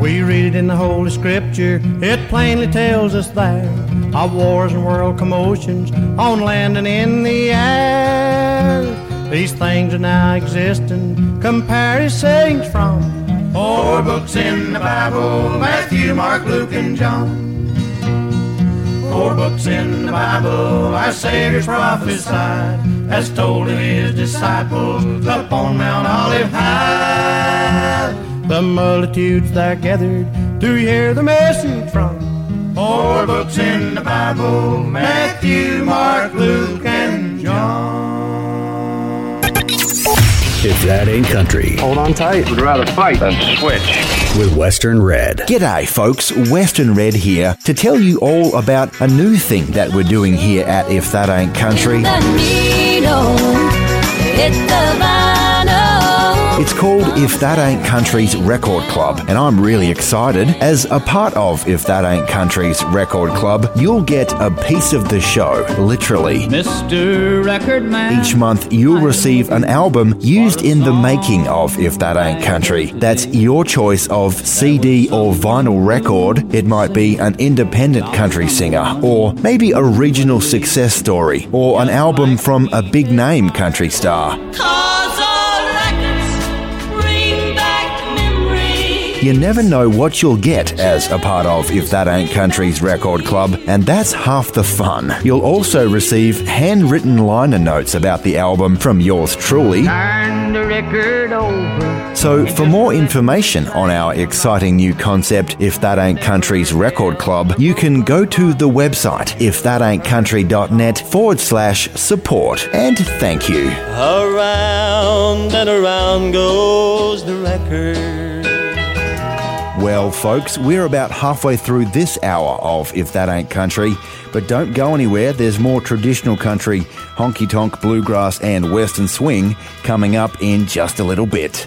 We read it in the Holy Scripture, it plainly tells us there of wars and world commotions on land and in the air. These things are now existing, compare his sayings from Four books in the Bible Matthew, Mark, Luke, and John. Four books in the Bible our Savior's prophesied, as told of his disciples up on Mount Olive High. The multitudes that gathered to hear the message from Four books in the Bible Matthew, Mark, Luke, If that ain't country. Hold on tight. Would rather fight than switch. With Western Red. G'day, folks. Western Red here to tell you all about a new thing that we're doing here at If That Ain't Country. It's called If That Ain't Country's Record Club, and I'm really excited. As a part of If That Ain't Country's Record Club, you'll get a piece of the show, literally. Mr. Record Man. Each month, you'll receive an album used in the making of If That Ain't Country. That's your choice of CD or vinyl record. It might be an independent country singer, or maybe a regional success story, or an album from a big name country star. You never know what you'll get as a part of If That Ain't Country's Record Club, and that's half the fun. You'll also receive handwritten liner notes about the album from yours truly. Turn the record over. So, for more information on our exciting new concept, If That Ain't Country's Record Club, you can go to the website, ifthataintcountry.net forward slash support. And thank you. Around and around goes the record. Well, folks, we're about halfway through this hour of If That Ain't Country, but don't go anywhere. There's more traditional country, honky tonk, bluegrass, and western swing coming up in just a little bit.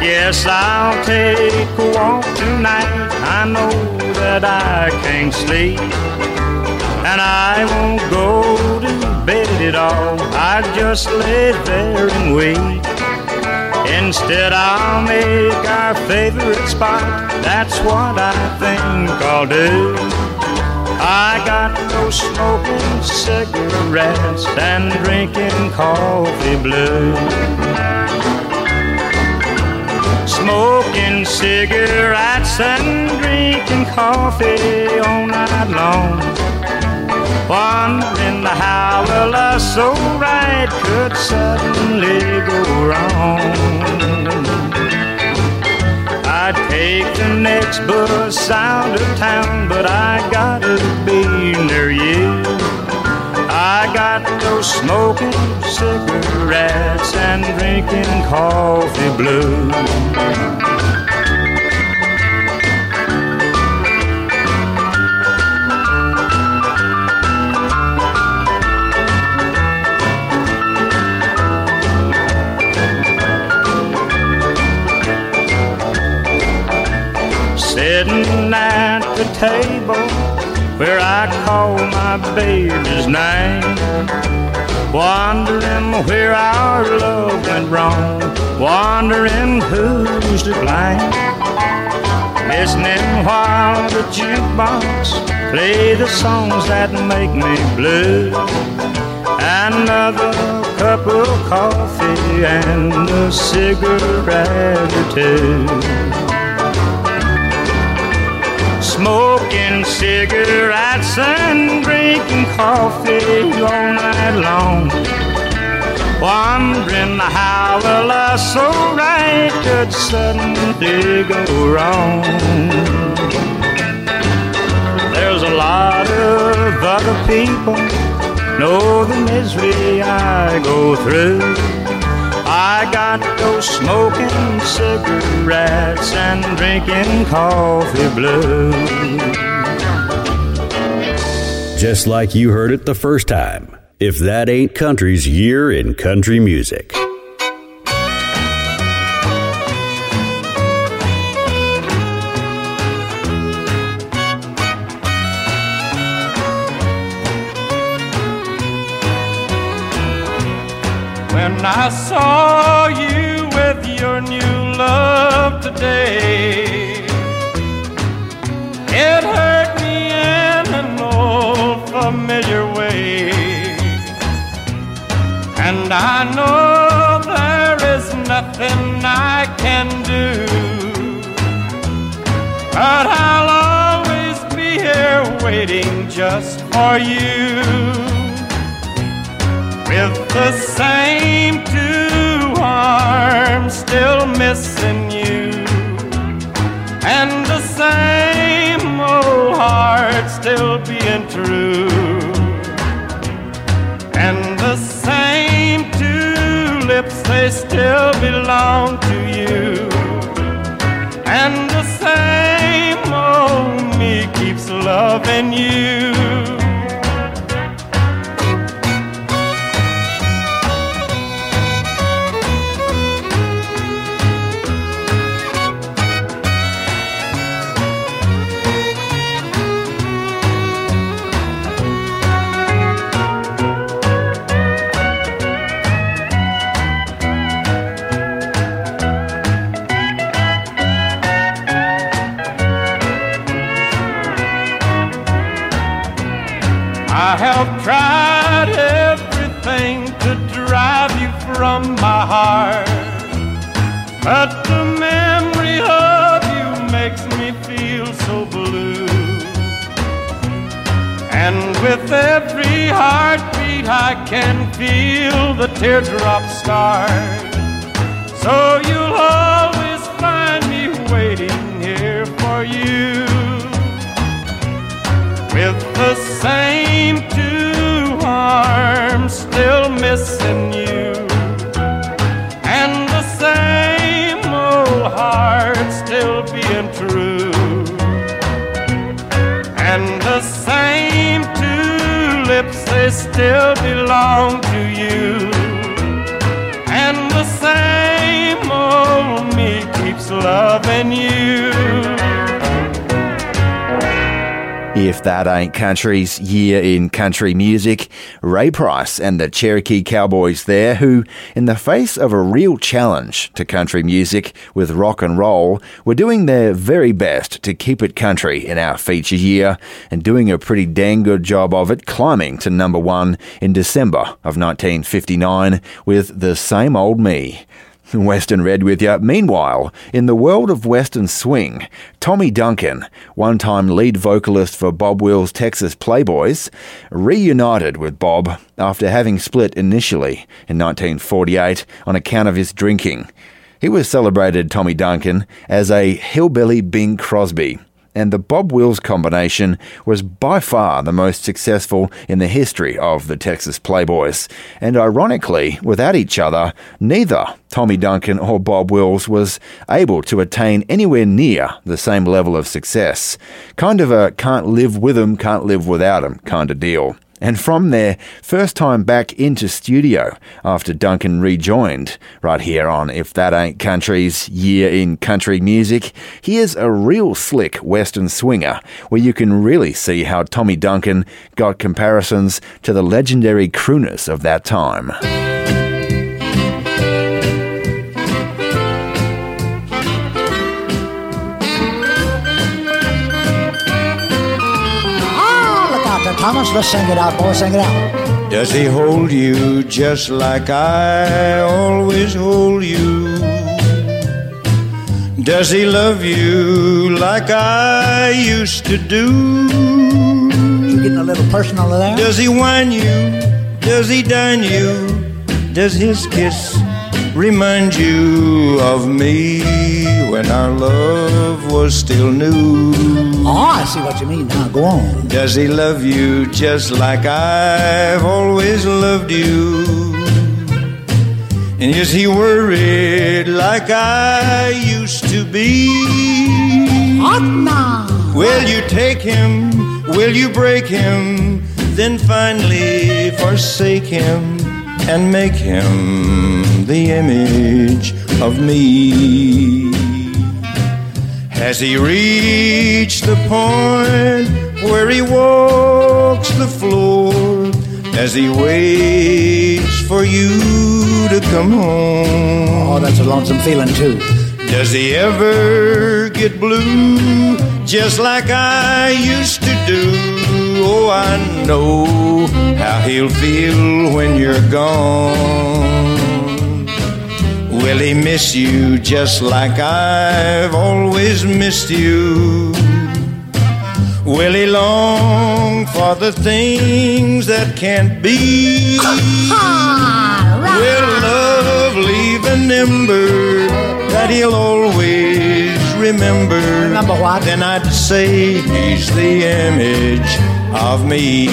Guess I'll take a walk tonight. I know that I can't sleep. And I won't go to bed at all. I just lay there and wait. Instead, I'll make our favorite spot. That's what I think I'll do. I got no smoking cigarettes and drinking coffee blue. Smoking cigarettes and drinking coffee all night long. Wondering how well us so right could suddenly go wrong. I'd take the next bus out of town, but I gotta be near you. I got no smoking cigarettes and drinking coffee blue. Sitting at the table where I call my baby's name. Wondering where our love went wrong, wondering who's to blame. Listening while the jukebox play the songs that make me blue. Another cup of coffee and a cigarette or two. Smoking cigarettes and drinking coffee all night long. Wondering how the love so right could suddenly go wrong. There's a lot of other people know the misery I go through. I got those smoking cigarettes and drinking coffee blue. Just like you heard it the first time. If that ain't country's year in country music. When I saw you with your new love today, it hurt me in an old familiar way. And I know there is nothing I can do, but I'll always be here waiting just for you with the same two arms still missing you, and the same old heart still being true, and the same two lips they still belong to you, and the same old me keeps loving you. Country's year in country music, Ray Price and the Cherokee Cowboys there, who, in the face of a real challenge to country music with rock and roll, were doing their very best to keep it country in our feature year and doing a pretty dang good job of it, climbing to number one in December of 1959 with The Same Old Me. [LAUGHS] Western Red with you. Meanwhile, in the world of Western swing, Tommy Duncan, one time lead vocalist for Bob Wills' Texas Playboys, reunited with Bob after having split initially in 1948 on account of his drinking. He was celebrated, Tommy Duncan, as a hillbilly Bing Crosby and the Bob Wills combination was by far the most successful in the history of the Texas Playboys. And ironically, without each other, neither Tommy Duncan or Bob Wills was able to attain anywhere near the same level of success. Kind of a can't live with with 'em, can't live without without 'em kind of deal. And from their first time back into studio after Duncan rejoined, right here on If That Ain't Country's Year in Country Music, here's a real slick Western swinger where you can really see how Tommy Duncan got comparisons to the legendary crooners of that time. Thomas. Let's sing it out, boy. Sing it out. Does he hold you just like I always hold you? Does he love you like I used to do? You getting a little personal there? Does he whine you? Does he dine you? Does his kiss remind you of me when our love was still new? Oh, I see what you mean. Now, go on. Does he love you just like I've always loved you? And is he worried like I used to be? now Will you take him? Will you break him? Then finally forsake him and make him the image of me. Has he reached the point where he walks the floor as he waits for you to come home? Oh, that's a lonesome feeling, too. Does he ever get blue just like I used to do? Oh, I know how he'll feel when you're gone. Will he miss you just like I've always missed you? Will he long for the things that can't be? [LAUGHS] Will love leave an ember that he'll always remember? Remember what? Then I'd say he's the image of me.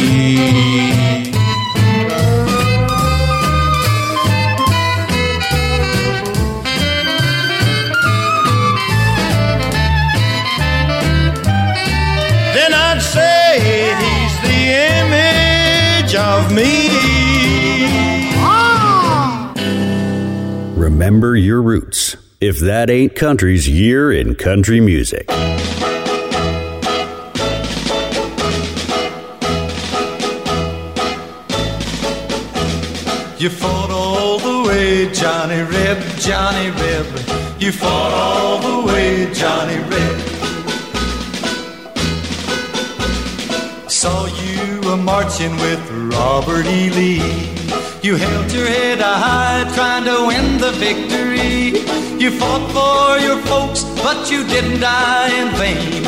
Then I'd say he's the image of me. Ah. Remember your roots. If that ain't country's year in country music. You fought all the way, Johnny Reb, Johnny Reb. You fought all the way, Johnny Reb. Saw you a marching with Robert E. Lee. You held your head high, trying to win the victory. You fought for your folks, but you didn't die in vain.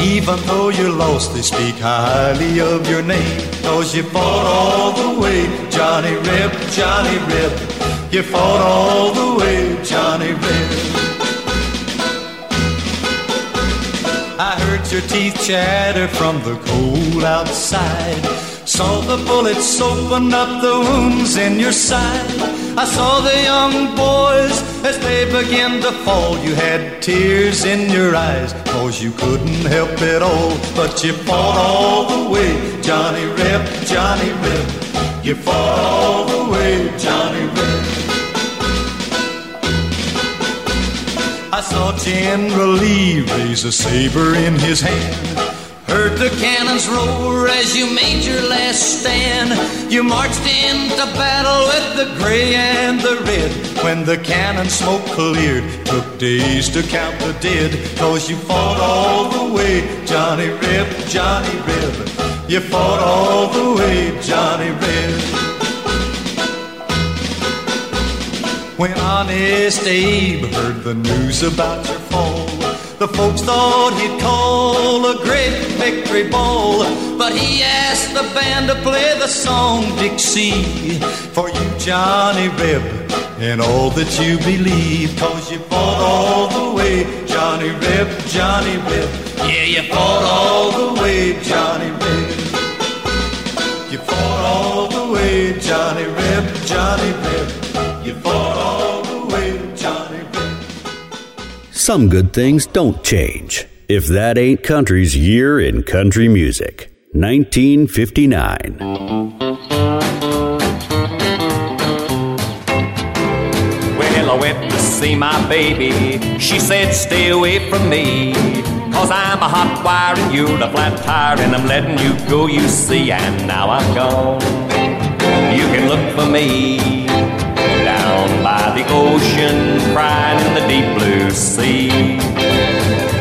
Even though you lost, they speak highly of your name. Cause you fought all the way, Johnny Reb, Johnny Reb. You fought all the way, Johnny Reb. I heard your teeth chatter from the cold outside. I saw the bullets open up the wounds in your side. I saw the young boys as they began to fall. You had tears in your eyes, cause you couldn't help it all. But you fought all the way, Johnny Reb, Johnny Reb. You fought all the way, Johnny Reb. I saw General Lee raise a saber in his hand. Heard the cannons roar as you made your last stand. You marched into battle with the gray and the red. When the cannon smoke cleared, took days to count the dead. Cause you fought all the way, Johnny Reb, Johnny Reb. You fought all the way, Johnny Reb. When Honest Abe heard the news about your fall, the folks thought he'd call a great victory ball. But he asked the band to play the song Dixie for you, Johnny Reb, and all that you believe. Cause you fought all the way, Johnny Reb, Johnny Reb. Yeah, you fought all the way, Johnny Reb. You fought all the way, Johnny Reb, Johnny Reb. You fought all Some good things don't change. If that ain't country's year in country music. 1959. Well, I went to see my baby. She said, stay away from me. Cause I'm a hot wire and you're a flat tire, and I'm letting you go, you see, and now I'm gone. You can look for me down by the ocean, crying in the deep blue sea.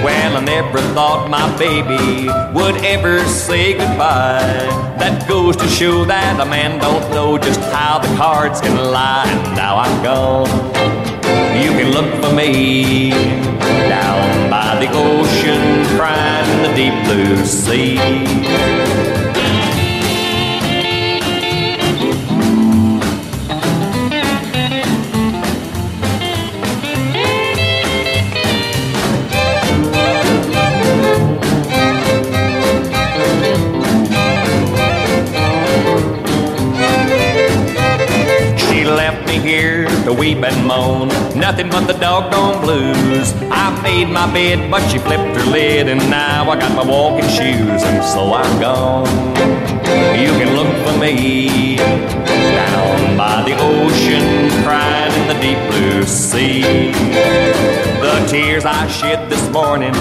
Well, I never thought my baby would ever say goodbye. That goes to show that a man don't know just how the cards can lie. And now I'm gone. You can look for me down by the ocean, crying in the deep blue sea. She left me here to weep and moan. Nothing but the doggone blues. I made my bed, but she flipped her lid, and now I got my walking shoes, and so I'm gone. You can look for me down by the ocean, crying in the deep blue sea. The tears I shed this morning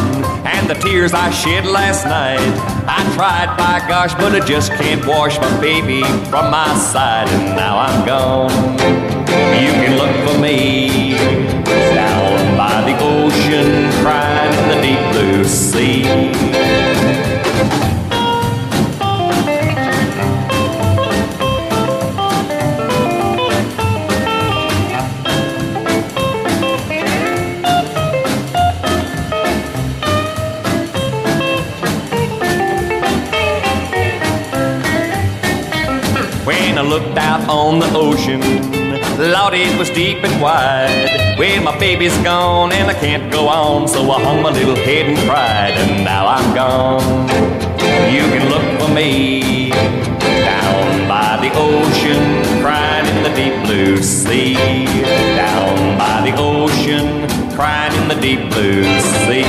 and the tears I shed last night. I tried, by gosh, but I just can't wash my baby from my side, and now I'm gone. You can look for me down by the ocean, crying in the deep blue sea. When I looked out on the ocean, Lord, it was deep and wide. Well, my baby's gone and I can't go on, so I hung my little head and cried, and now I'm gone. You can look for me down by the ocean, crying in the deep blue sea. Down by the ocean, crying in the deep blue sea.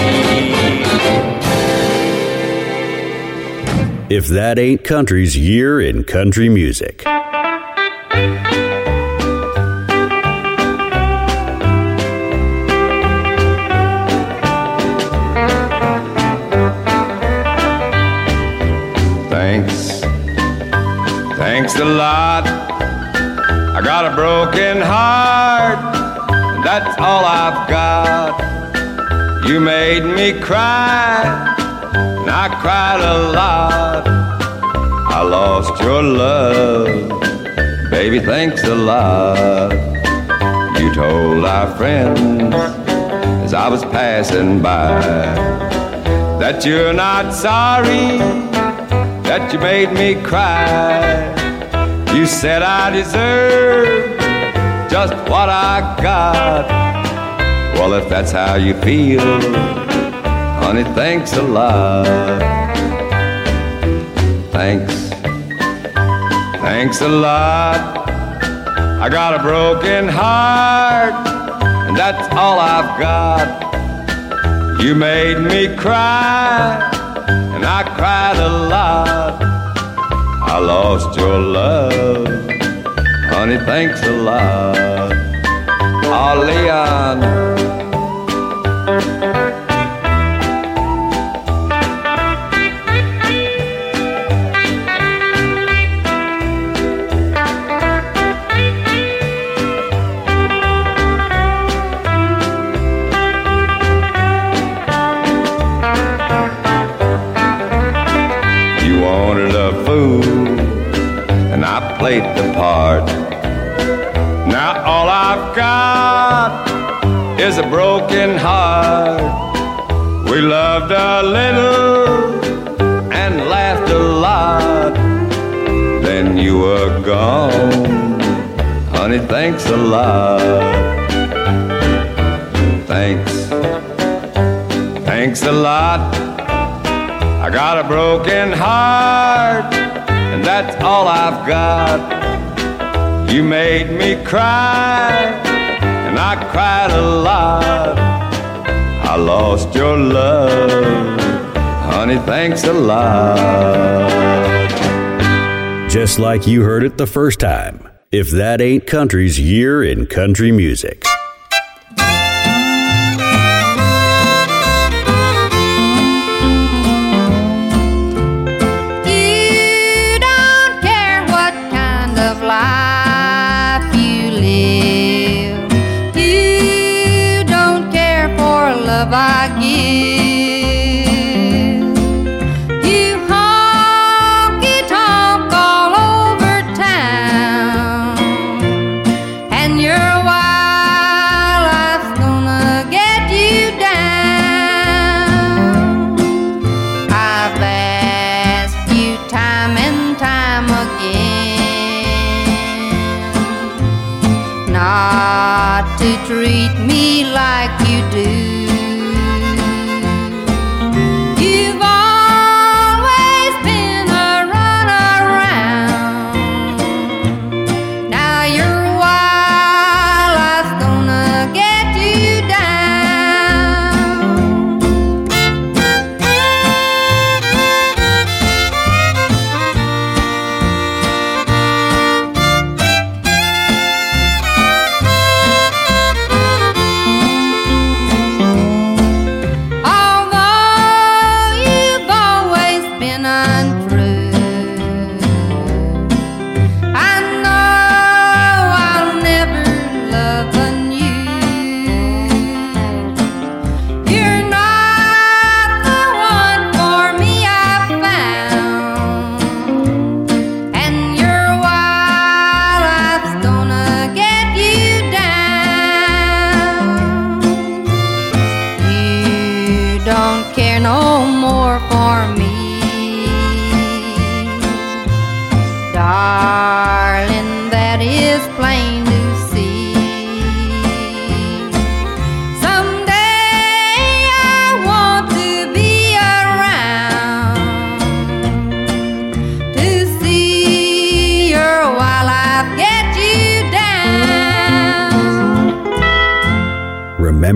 If that ain't country's year in country music. Thanks. Thanks a lot. I got a broken heart. That's all I've got. You made me cry. And I cried a lot. I lost your love. Baby, thanks a lot. You told our friends as I was passing by that you're not sorry that you made me cry. You said I deserve just what I got. Well, if that's how you feel, honey, thanks a lot. Thanks. Thanks a lot. I got a broken heart, and that's all I've got. You made me cry and I cried a lot. I lost your love, honey. Thanks a lot. Oh, Leon. Part. Now all I've got is a broken heart. We loved a little and laughed a lot. Then you were gone, honey. Thanks a lot. Thanks, thanks a lot. I got a broken heart, and that's all I've got. You made me cry, and I cried a lot. I lost your love, Honey, thanks a lot. Just like you heard it the first time. If that ain't country's year in country music. I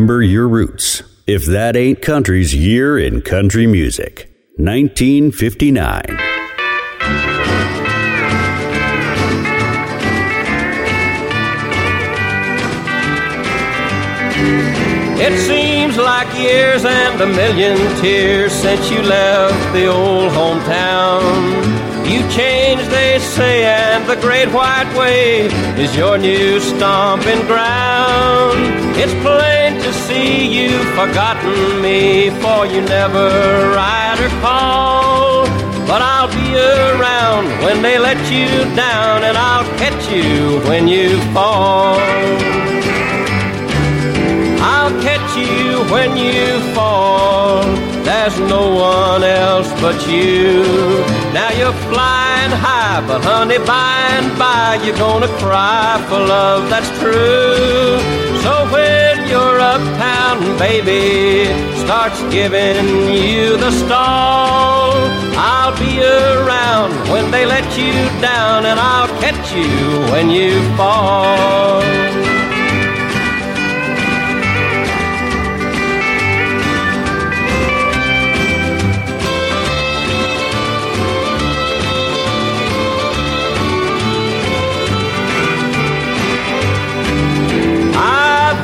Remember your roots. If that ain't country's year in country music. 1959. It seems like years and a million tears since you left the old hometown. You changed, they say, and the great white way is your new stomping ground. It's plain to see you've forgotten me, for you never write or call. But I'll be around when they let you down, and I'll catch you when you fall. I'll catch you when you fall. There's no one else but you. Now you're flying high, but honey, by and by you're gonna cry for love that's true. So when your uptown baby starts giving you the stall, I'll be around when they let you down, and I'll catch you when you fall.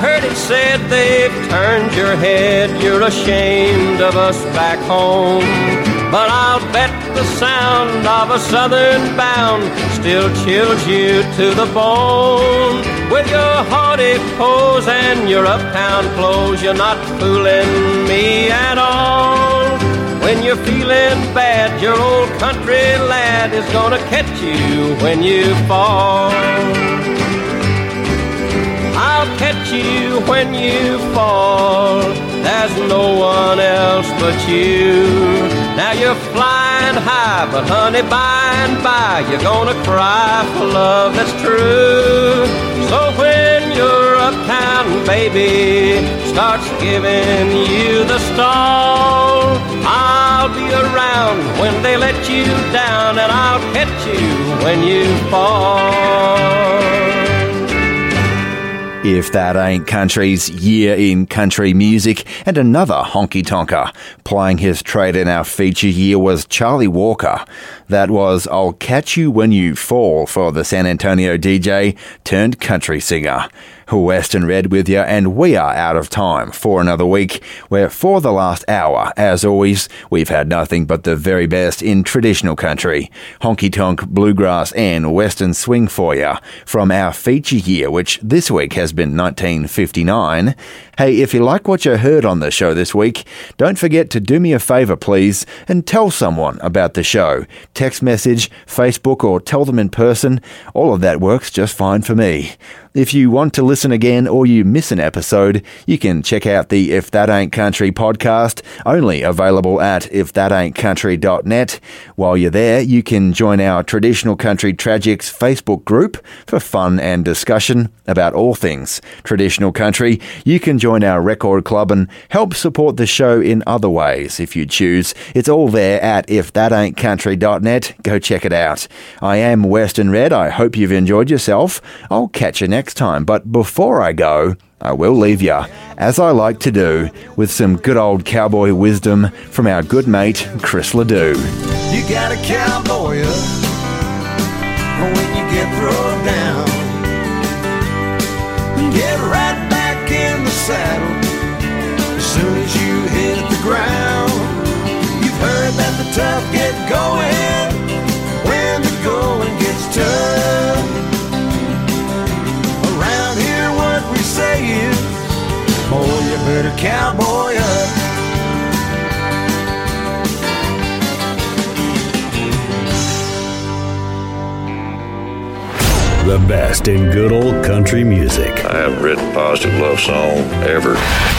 Heard it said they've turned your head. You're ashamed of us back home. But I'll bet the sound of a southern bound still chills you to the bone. With your haughty pose and your uptown clothes, you're not fooling me at all. When you're feeling bad, your old country lad is gonna catch you when you fall. You when you fall. There's no one else but you. Now you're flying high, but honey, by and by you're gonna cry for love that's true. So when your uptown baby starts giving you the stall, I'll be around when they let you down, and I'll catch you when you fall. If That Ain't Country's Year in Country Music, and another honky tonker. Playing his trade in our feature year was Charlie Walker. That was I'll Catch You When You Fall for the San Antonio DJ turned country singer. Western Red with you, and we are out of time for another week, where for the last hour, as always, we've had nothing but the very best in traditional country, honky tonk, bluegrass, and western swing for you from our feature year, which this week has been 1959. Hey, if you like what you heard on the show this week, don't forget to do me a favour, please, and tell someone about the show. Text message, Facebook, or tell them in person. All of that works just fine for me. If you want to listen again or you miss an episode, you can check out the If That Ain't Country podcast, only available at ifthataintcountry.net. While you're there, you can join our Traditional Country Tragics Facebook group for fun and discussion about all things traditional country. You can join our record club and help support the show in other ways if you choose. It's all there at ifthataintcountry.net. Go check it out. I am Western Red. I hope you've enjoyed yourself. I'll catch you next time. But before I go, I will leave you, as I like to do, with some good old cowboy wisdom from our good mate, Chris Ledoux. You got a cowboy when you get thrown cowboy up. The best in good old country music. I haven't written a positive love song ever.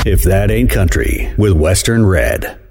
If that ain't country with Western Red.